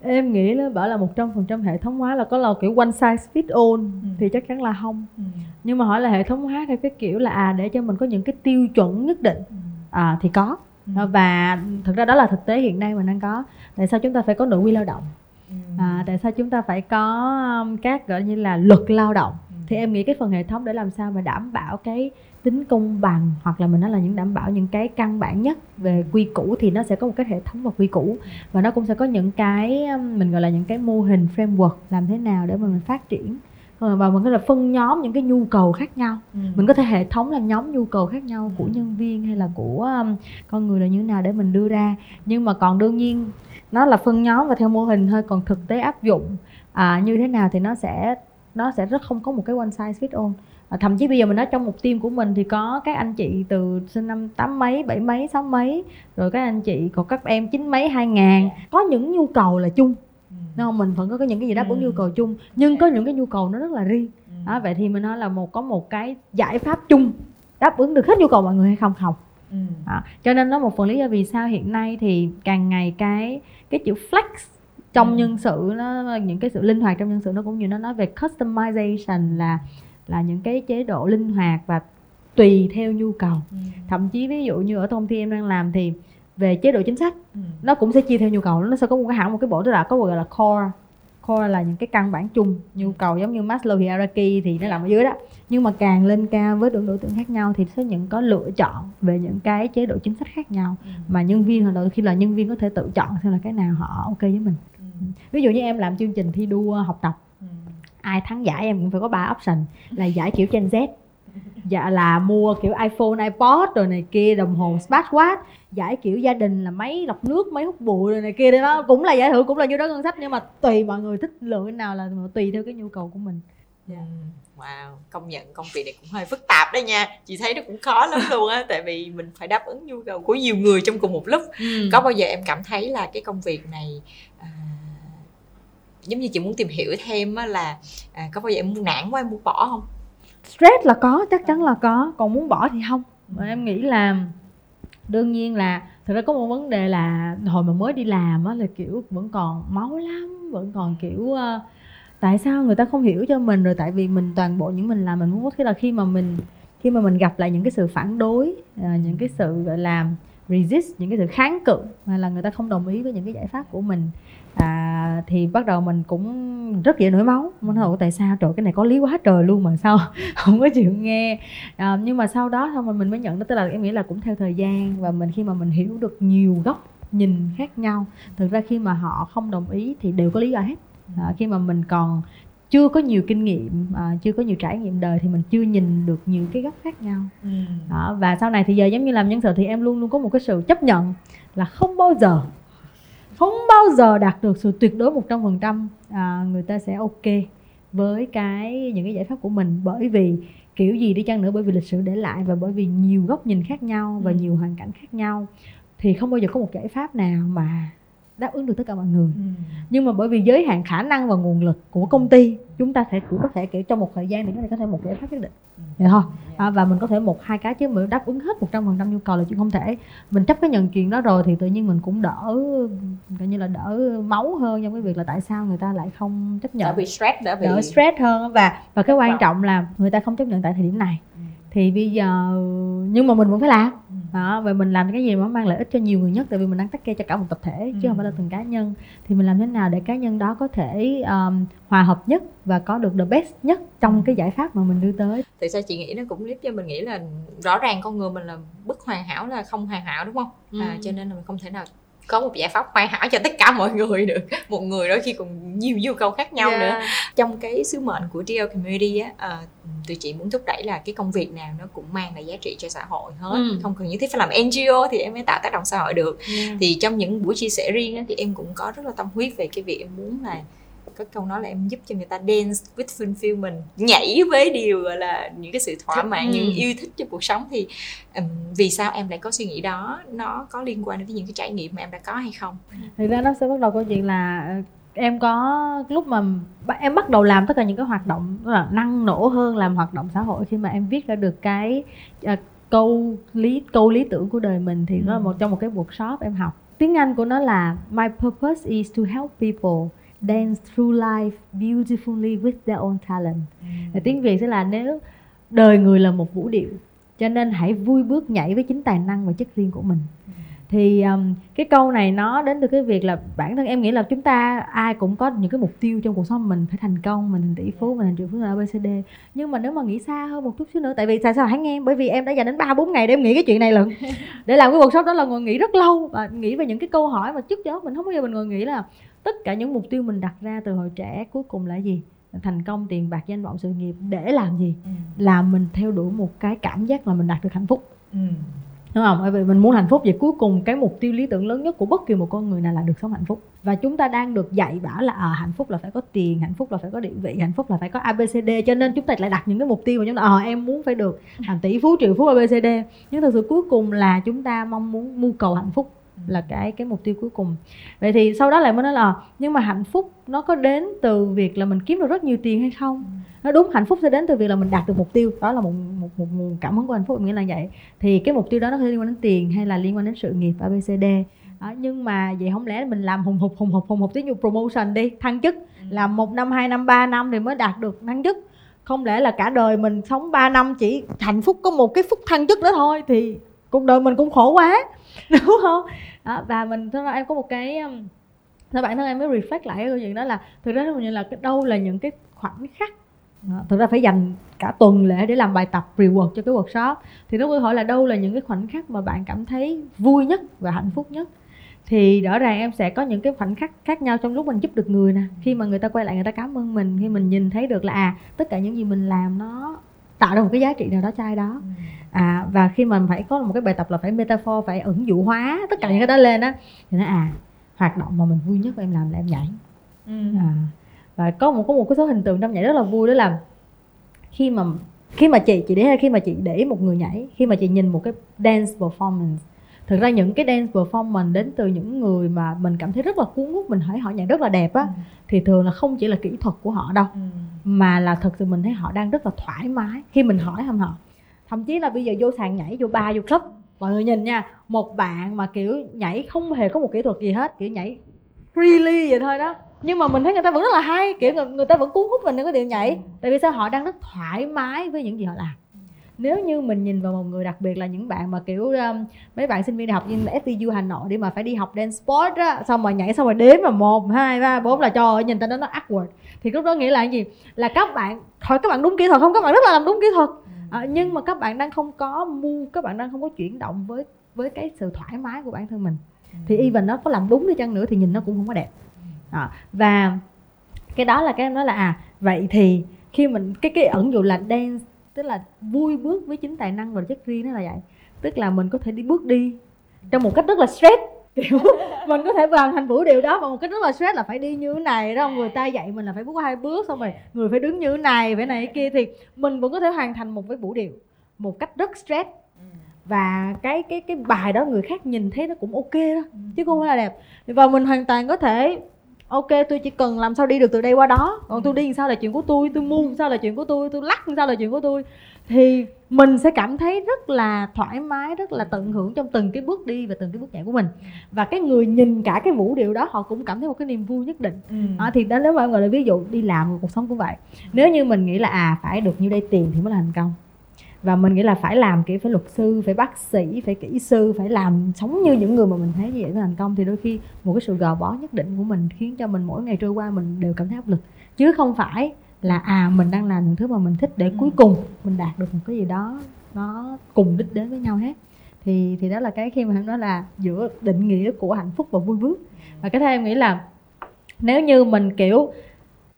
em nghĩ nó bảo là một trăm phần trăm hệ thống hóa là có là kiểu one size fit all ừ. thì chắc chắn là không ừ. nhưng mà hỏi là hệ thống hóa theo cái kiểu là à để cho mình có những cái tiêu chuẩn nhất định ừ. à thì có ừ. và thực ra đó là thực tế hiện nay mình đang có tại sao chúng ta phải có nội quy lao động ừ. à, tại sao chúng ta phải có um, các gọi như là luật lao động ừ. thì em nghĩ cái phần hệ thống để làm sao mà đảm bảo cái tính công bằng hoặc là mình nói là những đảm bảo những cái căn bản nhất về quy củ thì nó sẽ có một cái hệ thống và quy củ. Và nó cũng sẽ có những cái um, mình gọi là những cái mô hình framework làm thế nào để mà mình phát triển. Ờ, và mình có thể phân nhóm những cái nhu cầu khác nhau. Ừ. mình có thể hệ thống làm nhóm nhu cầu khác nhau của ừ. nhân viên hay là của um, con người là như thế nào để mình đưa ra. Nhưng mà còn đương nhiên nó là phân nhóm và theo mô hình thôi còn thực tế áp dụng à, như thế nào thì nó sẽ nó sẽ rất không có một cái one size fit all à, thậm chí bây giờ mình nói trong một team của mình thì có các anh chị từ sinh năm tám mấy bảy mấy sáu mấy rồi các anh chị còn các em chín mấy hai ngàn có những nhu cầu là chung ừ. Không? mình vẫn có những cái gì đáp ứng ừ. nhu cầu chung nhưng có những cái nhu cầu nó rất là riêng ừ. đó, vậy thì mình nói là một có một cái giải pháp chung đáp ứng được hết nhu cầu mọi người hay không không ừ. đó. cho nên nó một phần lý do vì sao hiện nay thì càng ngày cái cái chữ flex trong ừ. nhân sự nó những cái sự linh hoạt trong nhân sự nó cũng như nó nói về customization là là những cái chế độ linh hoạt và tùy theo nhu cầu ừ. thậm chí ví dụ như ở công ty em đang làm thì về chế độ chính sách ừ. nó cũng sẽ chia theo nhu cầu nó sẽ có một cái hẳn một cái bộ tức là có gọi là core core là những cái căn bản chung nhu cầu giống như Maslow hierarchy thì nó nằm ở dưới đó nhưng mà càng lên cao với đối tượng khác nhau thì sẽ những có lựa chọn về những cái chế độ chính sách khác nhau ừ. mà nhân viên hồi đầu khi là nhân viên có thể tự chọn xem là cái nào họ ok với mình ừ. ví dụ như em làm chương trình thi đua học tập ai thắng giải em cũng phải có ba option là giải kiểu Gen Z dạ là mua kiểu iPhone, iPod rồi này kia đồng hồ smartwatch giải kiểu gia đình là máy lọc nước máy hút bụi rồi này kia nó cũng là giải thưởng cũng là như đó ngân sách nhưng mà tùy mọi người thích lựa cái nào là tùy theo cái nhu cầu của mình yeah. Dạ. wow công nhận công việc này cũng hơi phức tạp đấy nha chị thấy nó cũng khó lắm *laughs* luôn á tại vì mình phải đáp ứng nhu cầu của nhiều người trong cùng một lúc ừ. có bao giờ em cảm thấy là cái công việc này à, giống như chị muốn tìm hiểu thêm á là à, có bao giờ em muốn nản quá em muốn bỏ không? Stress là có chắc chắn là có. Còn muốn bỏ thì không. Mà em nghĩ là đương nhiên là thực ra có một vấn đề là hồi mà mới đi làm á là kiểu vẫn còn máu lắm vẫn còn kiểu uh, tại sao người ta không hiểu cho mình? Rồi tại vì mình toàn bộ những mình làm mình muốn có khi là khi mà mình khi mà mình gặp lại những cái sự phản đối uh, những cái sự gọi là resist những cái sự kháng cự hay là người ta không đồng ý với những cái giải pháp của mình. À, thì bắt đầu mình cũng rất dễ nổi máu. Mình hỏi tại sao trời cái này có lý quá trời luôn mà sao *laughs* không có chịu nghe? À, nhưng mà sau đó thôi mình mới nhận đó tức là em nghĩ là cũng theo thời gian và mình khi mà mình hiểu được nhiều góc nhìn khác nhau thực ra khi mà họ không đồng ý thì đều có lý do hết. À, khi mà mình còn chưa có nhiều kinh nghiệm à, chưa có nhiều trải nghiệm đời thì mình chưa nhìn được nhiều cái góc khác nhau ừ. đó, và sau này thì giờ giống như làm nhân sự thì em luôn luôn có một cái sự chấp nhận là không bao giờ không bao giờ đạt được sự tuyệt đối một trăm phần trăm à, người ta sẽ ok với cái những cái giải pháp của mình bởi vì kiểu gì đi chăng nữa bởi vì lịch sử để lại và bởi vì nhiều góc nhìn khác nhau và ừ. nhiều hoàn cảnh khác nhau thì không bao giờ có một giải pháp nào mà đáp ứng được tất cả mọi người. Ừ. nhưng mà bởi vì giới hạn khả năng và nguồn lực của công ty chúng ta sẽ chỉ có thể kiểu trong một thời gian thì có thể có thể một giải pháp nhất định. Ừ. vậy thôi. À, và mình có thể một hai cái chứ mà đáp ứng hết một trăm phần trăm nhu cầu là chuyện không thể. Mình chấp cái nhận chuyện đó rồi thì tự nhiên mình cũng đỡ coi như là đỡ máu hơn trong cái việc là tại sao người ta lại không chấp nhận. Đỡ bị stress đỡ bị đỡ stress hơn và và cái quan trọng là người ta không chấp nhận tại thời điểm này. Ừ. thì bây giờ nhưng mà mình vẫn phải làm đó và mình làm cái gì mà mang lợi ích cho nhiều người nhất tại vì mình đang tắc kê cho cả một tập thể chứ không phải là từng cá nhân. Thì mình làm thế nào để cá nhân đó có thể um, hòa hợp nhất và có được the best nhất trong cái giải pháp mà mình đưa tới? Tại sao chị nghĩ nó cũng giúp cho mình nghĩ là rõ ràng con người mình là bất hoàn hảo là không hoàn hảo đúng không? Ừ. à, cho nên là mình không thể nào có một giải pháp hoàn hảo cho tất cả mọi người được một người đôi khi còn nhiều nhu cầu khác nhau yeah. nữa trong cái sứ mệnh của DL Community á à, tụi chị muốn thúc đẩy là cái công việc nào nó cũng mang lại giá trị cho xã hội hết ừ. không cần nhất thiết phải làm NGO thì em mới tạo tác động xã hội được yeah. thì trong những buổi chia sẻ riêng á, thì em cũng có rất là tâm huyết về cái việc em muốn là có câu nói là em giúp cho người ta dance with fulfillment nhảy với điều gọi là những cái sự thỏa mãn ừ. những yêu thích cho cuộc sống. Thì um, vì sao em lại có suy nghĩ đó? Nó có liên quan đến những cái trải nghiệm mà em đã có hay không? Thực ra nó sẽ bắt đầu câu chuyện là ờ, em có lúc mà em bắt đầu làm tất cả những cái hoạt động là năng nổ hơn làm hoạt động xã hội. Khi mà em viết ra được cái uh, câu lý câu lý tưởng của đời mình thì ừ. nó là một trong một cái workshop em học. Tiếng Anh của nó là My purpose is to help people dance through life beautifully with their own talent. Ừ. tiếng việt sẽ là nếu đời người là một vũ điệu cho nên hãy vui bước nhảy với chính tài năng và chất riêng của mình. Ừ. thì um, cái câu này nó đến từ cái việc là bản thân em nghĩ là chúng ta ai cũng có những cái mục tiêu trong cuộc sống mình phải thành công mình thành tỷ phú mình thành triệu phú abcd nhưng mà nếu mà nghĩ xa hơn một chút xíu nữa tại vì tại sao hãy nghe bởi vì em đã dành đến ba bốn ngày để em nghĩ cái chuyện này lần. *laughs* Để làm cái cuộc sống đó là ngồi nghĩ rất lâu và nghĩ về những cái câu hỏi mà trước đó mình không bao giờ mình ngồi nghĩ là tất cả những mục tiêu mình đặt ra từ hồi trẻ cuối cùng là gì? Thành công tiền bạc danh vọng sự nghiệp. Để làm gì? Ừ. là mình theo đuổi một cái cảm giác là mình đạt được hạnh phúc. Ừ. đúng không? Bởi vì mình muốn hạnh phúc vậy cuối cùng cái mục tiêu lý tưởng lớn nhất của bất kỳ một con người nào là được sống hạnh phúc. Và chúng ta đang được dạy bảo là à, hạnh phúc là phải có tiền hạnh phúc là phải có địa vị hạnh phúc là phải có abcd cho nên chúng ta lại đặt những cái mục tiêu mà chúng ta ờ à, em muốn phải được hàng tỷ phú triệu phú abcd nhưng thực sự cuối cùng là chúng ta mong muốn mưu cầu hạnh phúc là cái cái mục tiêu cuối cùng. Vậy thì sau đó lại mới nói là nhưng mà hạnh phúc nó có đến từ việc là mình kiếm được rất nhiều tiền hay không? Nó đúng hạnh phúc sẽ đến từ việc là mình đạt được mục tiêu. Đó là một một một nguồn cảm hứng của hạnh phúc nghĩa là vậy. Thì cái mục tiêu đó nó liên quan đến tiền hay là liên quan đến sự nghiệp abcd đó, nhưng mà vậy không lẽ mình làm hùng hục hùng hục hùng hục tí như promotion đi thăng chức. Làm một năm hai năm ba năm thì mới đạt được thăng chức. Không lẽ là cả đời mình sống 3 năm chỉ hạnh phúc có một cái phút thăng chức đó thôi thì cuộc đời mình cũng khổ quá *laughs* đúng không? Đó, và mình thật ra em có một cái thưa bản thân em mới reflect lại cái câu chuyện đó là thực ra như là cái đâu là những cái khoảnh khắc đó, thực ra phải dành cả tuần lễ để làm bài tập reward cho cái workshop. Thì nó câu hỏi là đâu là những cái khoảnh khắc mà bạn cảm thấy vui nhất và hạnh phúc nhất? Thì rõ ràng em sẽ có những cái khoảnh khắc khác nhau trong lúc mình giúp được người nè. Khi mà người ta quay lại người ta cảm ơn mình khi mình nhìn thấy được là à tất cả những gì mình làm nó tạo ra một cái giá trị nào đó cho ai đó ừ. à và khi mà phải có một cái bài tập là phải metaphor phải ứng dụ hóa tất cả những cái đó lên á thì nó à hoạt động mà mình vui nhất em làm là em nhảy ừ. à, và có một có một cái số hình tượng trong nhảy rất là vui đó là khi mà khi mà chị chị để khi mà chị để một người nhảy khi mà chị nhìn một cái dance performance thực ra những cái dance performance đến từ những người mà mình cảm thấy rất là cuốn hút mình thấy họ nhảy rất là đẹp á ừ. thì thường là không chỉ là kỹ thuật của họ đâu ừ. mà là thật sự mình thấy họ đang rất là thoải mái khi mình hỏi thăm họ thậm chí là bây giờ vô sàn nhảy vô ba vô club mọi người nhìn nha một bạn mà kiểu nhảy không hề có một kỹ thuật gì hết kiểu nhảy freely vậy thôi đó nhưng mà mình thấy người ta vẫn rất là hay kiểu người, người ta vẫn cuốn hút mình cái điệu nhảy ừ. tại vì sao họ đang rất thoải mái với những gì họ làm nếu như mình nhìn vào một người đặc biệt là những bạn mà kiểu um, mấy bạn sinh viên đại học như FPU Hà Nội đi mà phải đi học dance sport á xong rồi nhảy xong rồi đếm mà một hai ba bốn là trời ơi nhìn ta nó nó awkward. Thì lúc đó nghĩa là gì? Là các bạn thôi các bạn đúng kỹ thuật không? Các bạn rất là làm đúng kỹ thuật. À, nhưng mà các bạn đang không có mu các bạn đang không có chuyển động với với cái sự thoải mái của bản thân mình. Thì even nó có làm đúng đi chăng nữa thì nhìn nó cũng không có đẹp. À, và cái đó là cái em nói là à vậy thì khi mình cái cái ẩn dụ là dance tức là vui bước với chính tài năng và chất riêng nó là vậy. Tức là mình có thể đi bước đi trong một cách rất là stress. *laughs* Kiểu mình có thể hoàn thành vũ điệu đó bằng một cách rất là stress là phải đi như thế này đó người ta dạy mình là phải bước hai bước xong rồi người phải đứng như thế này phải này kia thì mình vẫn có thể hoàn thành một cái vũ điệu một cách rất stress. Và cái cái cái bài đó người khác nhìn thấy nó cũng ok đó chứ không phải là đẹp. Và mình hoàn toàn có thể ok tôi chỉ cần làm sao đi được từ đây qua đó. Còn tôi đi sao là chuyện của tôi tôi mua sao là chuyện của tôi tôi lắc sao là chuyện của tôi. Thì mình sẽ cảm thấy rất là thoải mái rất là tận hưởng trong từng cái bước đi và từng cái bước nhảy của mình. Và cái người nhìn cả cái vũ điệu đó họ cũng cảm thấy một cái niềm vui nhất định. Ừ. à, thì đó nếu mà em gọi là ví dụ đi làm cuộc sống cũng vậy. Nếu như mình nghĩ là à phải được như đây tiền thì mới là thành công và mình nghĩ là phải làm kiểu phải luật sư phải bác sĩ phải kỹ sư phải làm sống như những người mà mình thấy như vậy mới thành công. Thì đôi khi một cái sự gò bó nhất định của mình khiến cho mình mỗi ngày trôi qua mình đều cảm thấy áp lực. Chứ không phải là à mình đang làm những thứ mà mình thích để cuối cùng mình đạt được một cái gì đó nó cùng đích đến với nhau hết. Thì thì đó là cái khi mà em nói là giữa định nghĩa của hạnh phúc và vui bước. Và cái thứ em nghĩ là nếu như mình kiểu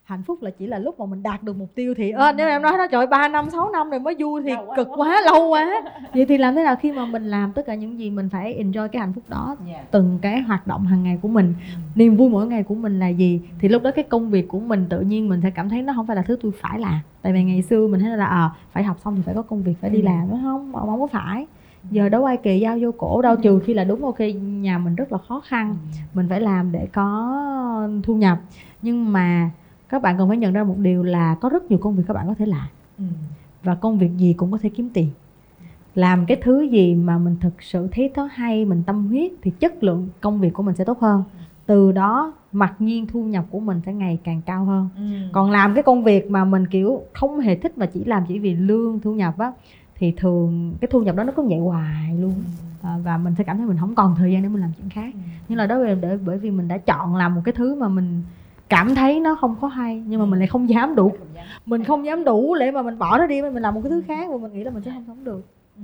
hạnh phúc là chỉ là lúc mà mình đạt được mục tiêu thì ơ nếu em nói nó trời ba năm 6 năm rồi mới vui thì quá, cực quá, quá. lâu quá. *laughs* Vậy thì làm thế nào khi mà mình làm tất cả những gì mình phải enjoy cái hạnh phúc đó yeah. từng cái hoạt động hàng ngày của mình? Ừ. niềm vui mỗi ngày của mình là gì? Thì lúc đó cái công việc của mình tự nhiên mình sẽ cảm thấy nó không phải là thứ tôi phải làm. Tại vì ngày xưa mình thấy là à, phải học xong thì phải có công việc phải đi ừ. làm đúng không? Không có phải. Giờ đâu ai kỳ giao vô cổ đâu. Trừ khi là đúng ok nhà mình rất là khó khăn. Ừ. mình phải làm để có thu nhập. Nhưng mà các bạn cần phải nhận ra một điều là có rất nhiều công việc các bạn có thể làm ừ. và công việc gì cũng có thể kiếm tiền làm cái thứ gì mà mình thực sự thấy nó hay mình tâm huyết thì chất lượng công việc của mình sẽ tốt hơn từ đó mặc nhiên thu nhập của mình sẽ ngày càng cao hơn ừ. còn làm cái công việc mà mình kiểu không hề thích mà chỉ làm chỉ vì lương thu nhập á thì thường cái thu nhập đó nó cứ vậy hoài luôn ừ. à, và mình sẽ cảm thấy mình không còn thời gian để mình làm chuyện khác ừ. nhưng là đó là để bởi vì mình đã chọn làm một cái thứ mà mình cảm thấy nó không có hay nhưng mà mình lại không dám đủ. Mình không dám đủ để mà mình bỏ nó đi mình làm một cái thứ khác và mình nghĩ là mình sẽ không sống được. Ừ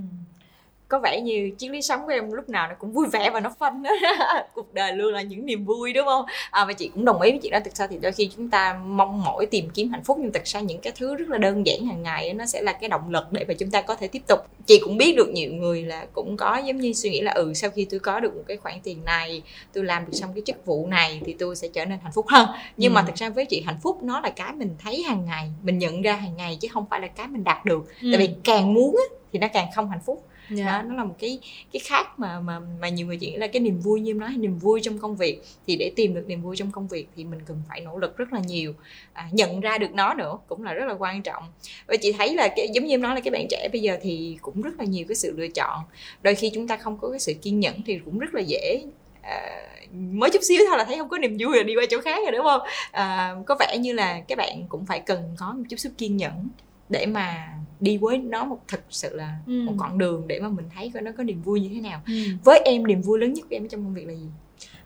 có vẻ như triết lý sống của em lúc nào nó cũng vui vẻ và nó phân *laughs* cuộc đời luôn là những niềm vui đúng không? À, và chị cũng đồng ý với chị đó. Thực ra thì đôi khi chúng ta mong mỏi tìm kiếm hạnh phúc nhưng thực ra những cái thứ rất là đơn giản hàng ngày nó sẽ là cái động lực để mà chúng ta có thể tiếp tục. Chị cũng biết được nhiều người là cũng có giống như suy nghĩ là ừ sau khi tôi có được một cái khoản tiền này tôi làm được xong cái chức vụ này thì tôi sẽ trở nên hạnh phúc hơn. Nhưng ừ. mà thực ra với chị hạnh phúc nó là cái mình thấy hàng ngày mình nhận ra hàng ngày chứ không phải là cái mình đạt được. Ừ. tại vì càng muốn thì nó càng không hạnh phúc yeah. Đó nó là một cái cái khác mà mà mà nhiều người chỉ là cái niềm vui như em nói niềm vui trong công việc. Thì để tìm được niềm vui trong công việc thì mình cần phải nỗ lực rất là nhiều à, nhận ra được nó nữa cũng là rất là quan trọng. Và chị thấy là cái giống như em nói là cái bạn trẻ bây giờ thì cũng rất là nhiều cái sự lựa chọn. Đôi khi chúng ta không có cái sự kiên nhẫn thì cũng rất là dễ à, mới chút xíu thôi là thấy không có niềm vui rồi đi qua chỗ khác rồi đúng không? À, có vẻ như là các bạn cũng phải cần có một chút sức kiên nhẫn để mà đi với nó một thực sự là ừ. một con đường để mà mình thấy coi nó có niềm vui như thế nào. Ừ. với em niềm vui lớn nhất của em trong công việc là gì?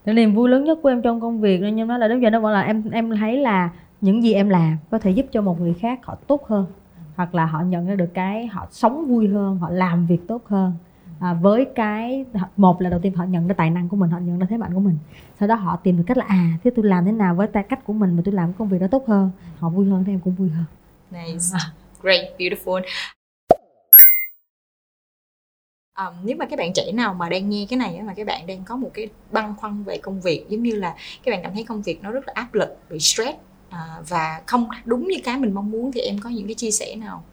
Cái niềm vui lớn nhất của em trong công việc nên em nói là đến giờ nó vẫn là em em thấy là những gì em làm có thể giúp cho một người khác họ tốt hơn hoặc là họ nhận ra được cái họ sống vui hơn họ làm việc tốt hơn. À, với cái một là đầu tiên họ nhận ra tài năng của mình họ nhận ra thế mạnh của mình. Sau đó họ tìm được cách là à thế tôi làm thế nào với tay cách của mình mà tôi làm công việc đó tốt hơn họ vui hơn thì em cũng vui hơn. Nice great beautiful. Um, nếu mà các bạn trẻ nào mà đang nghe cái này mà các bạn đang có một cái băn khoăn về công việc giống như là các bạn cảm thấy công việc nó rất là áp lực bị stress à, và không đúng như cái mình mong muốn thì em có những cái chia sẻ nào?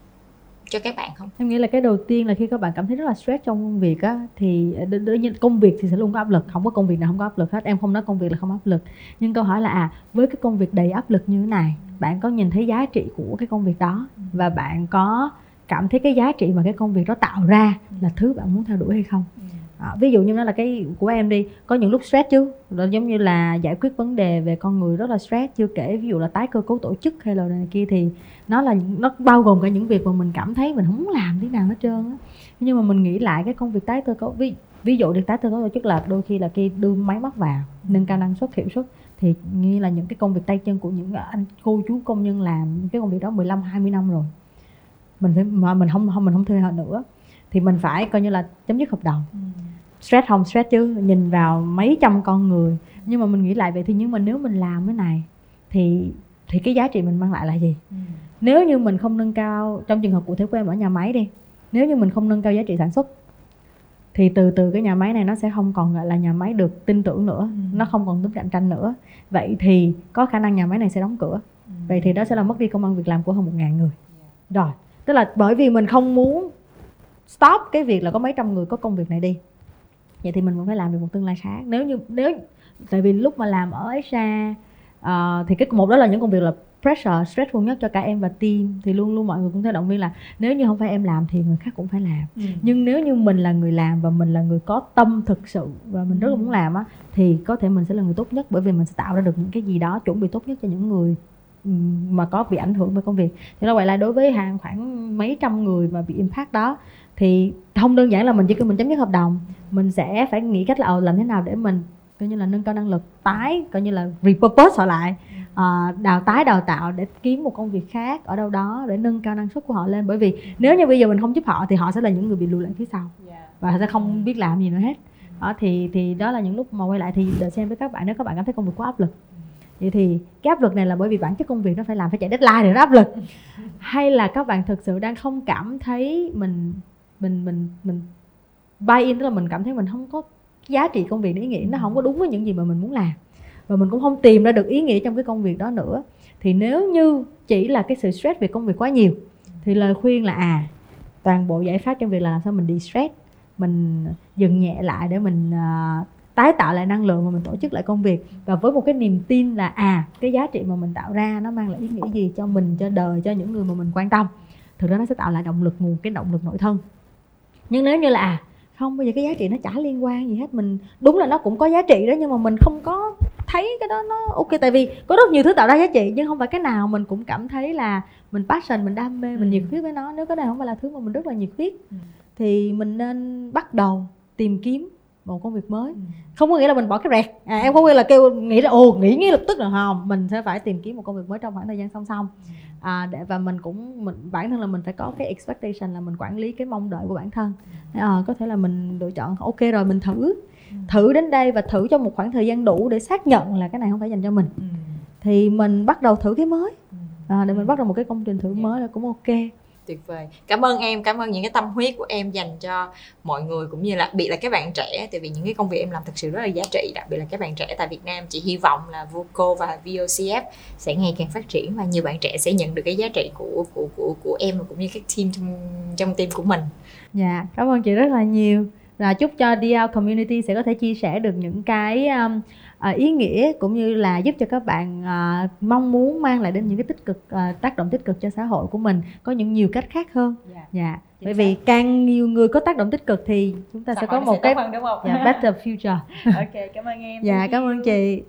Cho các bạn không? Em nghĩ là cái đầu tiên là khi các bạn cảm thấy rất là stress trong công việc á thì đương nhiên công việc thì sẽ luôn có áp lực, không có công việc nào không có áp lực hết. Em không nói công việc là không áp lực. Nhưng câu hỏi là à với cái công việc đầy áp lực như thế này, bạn có nhìn thấy giá trị của cái công việc đó và bạn có cảm thấy cái giá trị mà cái công việc đó tạo ra là thứ bạn muốn theo đuổi hay không? À, ví dụ như nó là cái của em đi có những lúc stress chứ? Rồi giống như là giải quyết vấn đề về con người rất là stress chưa kể ví dụ là tái cơ cấu tổ chức hay là này kia thì nó là nó bao gồm cả những việc mà mình cảm thấy mình không muốn làm thế nào hết trơn á. Nhưng mà mình nghĩ lại cái công việc tái cơ cấu ví, ví dụ được tái cơ cấu tổ chức là đôi khi là khi đưa máy móc vào nâng cao năng suất hiệu suất thì như là những cái công việc tay chân của những anh cô chú công nhân làm cái công việc đó 15 20 năm rồi. Mình phải mà mình không không mình không thuê họ nữa thì mình phải coi như là chấm dứt hợp đồng ừ. stress không stress chứ nhìn vào mấy trăm con người nhưng mà mình nghĩ lại vậy thì nhưng mà nếu mình làm cái này thì thì cái giá trị mình mang lại là gì ừ. nếu như mình không nâng cao trong trường hợp cụ thể của em ở nhà máy đi nếu như mình không nâng cao giá trị sản xuất thì từ từ cái nhà máy này nó sẽ không còn gọi là nhà máy được tin tưởng nữa ừ. nó không còn tính cạnh tranh nữa vậy thì có khả năng nhà máy này sẽ đóng cửa ừ. vậy thì đó sẽ là mất đi công an việc làm của hơn một ngàn người rồi tức là bởi vì mình không muốn stop cái việc là có mấy trăm người có công việc này đi. Vậy thì mình vẫn phải làm được một tương lai khác nếu như nếu tại vì lúc mà làm ở Asia uh, thì cái một đó là những công việc là pressure stressful nhất cho cả em và team. Thì luôn luôn mọi người cũng thấy động viên là nếu như không phải em làm thì người khác cũng phải làm. Ừ. nhưng nếu như mình là người làm và mình là người có tâm thực sự và mình rất là muốn làm á thì có thể mình sẽ là người tốt nhất bởi vì mình sẽ tạo ra được những cái gì đó chuẩn bị tốt nhất cho những người mà có bị ảnh hưởng bởi công việc. Thì nó vậy là đối với hàng khoảng mấy trăm người mà bị impact đó thì không đơn giản là mình chỉ cần mình chấm dứt hợp đồng mình sẽ phải nghĩ cách là ờ, làm thế nào để mình coi như là nâng cao năng lực tái coi như là repurpose họ lại uh, đào tái đào tạo để kiếm một công việc khác ở đâu đó để nâng cao năng suất của họ lên. Bởi vì nếu như bây giờ mình không giúp họ thì họ sẽ là những người bị lùi lại phía sau và họ sẽ không biết làm gì nữa hết. Đó thì thì đó là những lúc mà quay lại thì đợi xem với các bạn nếu các bạn cảm thấy công việc quá áp lực. Vậy thì cái áp lực này là bởi vì bản chất công việc nó phải làm phải chạy deadline để nó áp lực. Hay là các bạn thực sự đang không cảm thấy mình mình mình mình buy in tức là mình cảm thấy mình không có giá trị công việc ý nghĩa. Nó không có đúng với những gì mà mình muốn làm. Và mình cũng không tìm ra được ý nghĩa trong cái công việc đó nữa. Thì nếu như chỉ là cái sự stress về công việc quá nhiều thì lời khuyên là à toàn bộ giải pháp trong việc là làm sao mình đi stress mình dừng nhẹ lại để mình uh, tái tạo lại năng lượng và mình tổ chức lại công việc. Và với một cái niềm tin là à cái giá trị mà mình tạo ra nó mang lại ý nghĩa gì cho mình cho đời cho những người mà mình quan tâm thực ra nó sẽ tạo lại động lực nguồn cái động lực nội thân nhưng nếu như là à không bây giờ cái giá trị nó chả liên quan gì hết mình đúng là nó cũng có giá trị đó nhưng mà mình không có thấy cái đó nó ok tại vì có rất nhiều thứ tạo ra giá trị nhưng không phải cái nào mình cũng cảm thấy là mình passion mình đam mê mình nhiệt huyết với nó nếu cái này không phải là thứ mà mình rất là nhiệt huyết ừ. thì mình nên bắt đầu tìm kiếm một công việc mới ừ. không có nghĩa là mình bỏ cái rẹt à, em không nghĩa là kêu nghĩ là ồ nghĩ ngay lập tức là không mình sẽ phải tìm kiếm một công việc mới trong khoảng thời gian song song ừ. À, để và mình cũng mình bản thân là mình phải có cái expectation là mình quản lý cái mong đợi của bản thân. À, có thể là mình lựa chọn ok rồi mình thử. Thử đến đây và thử trong một khoảng thời gian đủ để xác nhận là cái này không phải dành cho mình. Thì mình bắt đầu thử cái mới. À, để mình bắt đầu một cái công trình thử dạ. mới là cũng ok tuyệt vời. Cảm ơn em cảm ơn những cái tâm huyết của em dành cho mọi người cũng như là đặc biệt là các bạn trẻ tại vì những cái công việc em làm thực sự rất là giá trị đặc biệt là các bạn trẻ tại Việt Nam. Chị hy vọng là Voco và VOCF sẽ ngày càng phát triển và nhiều bạn trẻ sẽ nhận được cái giá trị của của của của em và cũng như các team trong trong team của mình. Dạ cảm ơn chị rất là nhiều. Là chúc cho DL Community sẽ có thể chia sẻ được những cái um, à, ý nghĩa cũng như là giúp cho các bạn à, mong muốn mang lại đến những cái tích cực à, tác động tích cực cho xã hội của mình có những nhiều cách khác hơn dạ yeah. yeah. bởi vì càng nhiều người có tác động tích cực thì chúng ta Xã sẽ có một sẽ cái hơn, đúng không? Yeah, better future *laughs* ok cảm ơn em dạ cảm ơn chị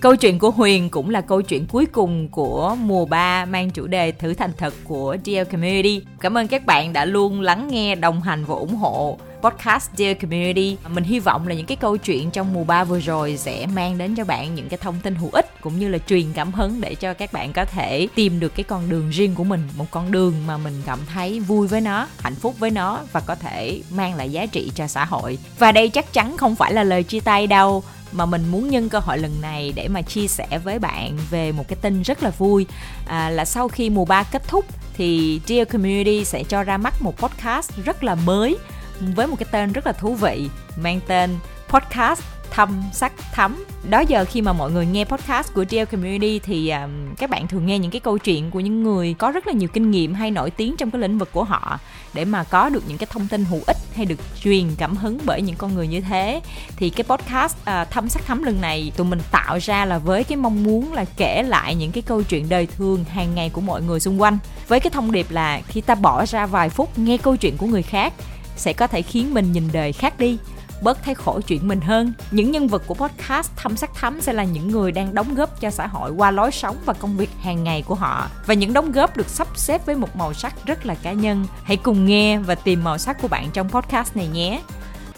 Câu chuyện của Huyền cũng là câu chuyện cuối cùng của mùa 3 mang chủ đề thử thành thật của DL Community. Cảm ơn các bạn đã luôn lắng nghe, đồng hành và ủng hộ podcast Dear Community. Mình hy vọng là những cái câu chuyện trong mùa 3 vừa rồi sẽ mang đến cho bạn những cái thông tin hữu ích cũng như là truyền cảm hứng để cho các bạn có thể tìm được cái con đường riêng của mình, một con đường mà mình cảm thấy vui với nó, hạnh phúc với nó và có thể mang lại giá trị cho xã hội. Và đây chắc chắn không phải là lời chia tay đâu mà mình muốn nhân cơ hội lần này để mà chia sẻ với bạn về một cái tin rất là vui à, là sau khi mùa 3 kết thúc thì Dear Community sẽ cho ra mắt một podcast rất là mới với một cái tên rất là thú vị mang tên podcast thâm sắc thắm. Đó giờ khi mà mọi người nghe podcast của DL Community thì um, các bạn thường nghe những cái câu chuyện của những người có rất là nhiều kinh nghiệm hay nổi tiếng trong cái lĩnh vực của họ để mà có được những cái thông tin hữu ích hay được truyền cảm hứng bởi những con người như thế. Thì cái podcast à, uh, thâm sắc thắm lần này tụi mình tạo ra là với cái mong muốn là kể lại những cái câu chuyện đời thường hàng ngày của mọi người xung quanh. Với cái thông điệp là khi ta bỏ ra vài phút nghe câu chuyện của người khác sẽ có thể khiến mình nhìn đời khác đi, bớt thấy khổ chuyện mình hơn. Những nhân vật của podcast Thăm Sắc Thắm sẽ là những người đang đóng góp cho xã hội qua lối sống và công việc hàng ngày của họ. Và những đóng góp được sắp xếp với một màu sắc rất là cá nhân. Hãy cùng nghe và tìm màu sắc của bạn trong podcast này nhé.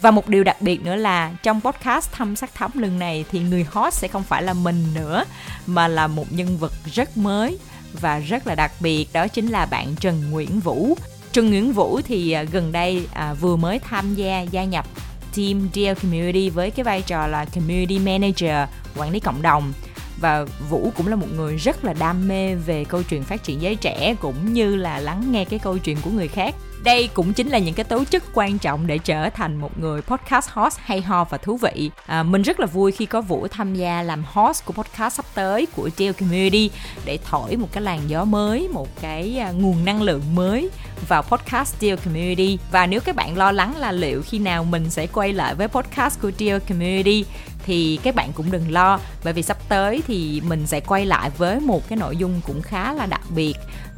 Và một điều đặc biệt nữa là trong podcast Thăm Sắc Thắm lần này thì người host sẽ không phải là mình nữa, mà là một nhân vật rất mới và rất là đặc biệt đó chính là bạn Trần Nguyễn Vũ Trần Nguyễn Vũ thì à, gần đây à, vừa mới tham gia gia nhập team DL Community với cái vai trò là Community Manager, quản lý cộng đồng và Vũ cũng là một người rất là đam mê về câu chuyện phát triển giới trẻ cũng như là lắng nghe cái câu chuyện của người khác. Đây cũng chính là những cái tố chất quan trọng để trở thành một người podcast host hay ho và thú vị. À, mình rất là vui khi có vũ tham gia làm host của podcast sắp tới của Deal Community để thổi một cái làn gió mới một cái à, nguồn năng lượng mới vào podcast Deal Community. Và nếu các bạn lo lắng là liệu khi nào mình sẽ quay lại với podcast của Deal Community thì các bạn cũng đừng lo bởi vì sắp tới thì mình sẽ quay lại với một cái nội dung cũng khá là đặc biệt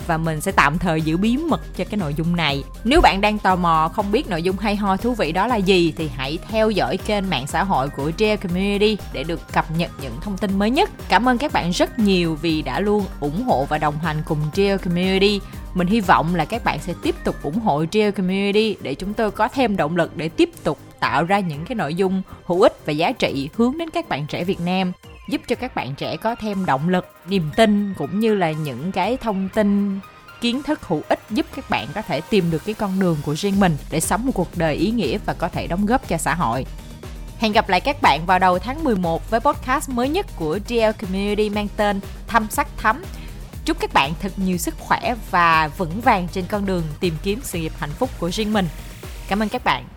và mình sẽ tạm thời giữ bí mật cho cái nội dung này. Nếu bạn đang tò mò không biết nội dung hay ho thú vị đó là gì thì hãy theo dõi kênh mạng xã hội của JL Community để được cập nhật những thông tin mới nhất. Cảm ơn các bạn rất nhiều vì đã luôn ủng hộ và đồng hành cùng JL Community. Mình hy vọng là các bạn sẽ tiếp tục ủng hộ JL Community để chúng tôi có thêm động lực để tiếp tục tạo ra những cái nội dung hữu ích và giá trị hướng đến các bạn trẻ Việt Nam, giúp cho các bạn trẻ có thêm động lực, niềm tin cũng như là những cái thông tin, kiến thức hữu ích giúp các bạn có thể tìm được cái con đường của riêng mình để sống một cuộc đời ý nghĩa và có thể đóng góp cho xã hội. Hẹn gặp lại các bạn vào đầu tháng 11 với podcast mới nhất của DL Community mang tên Thăm Sắc Thắm. Chúc các bạn thật nhiều sức khỏe và vững vàng trên con đường tìm kiếm sự nghiệp hạnh phúc của riêng mình. Cảm ơn các bạn.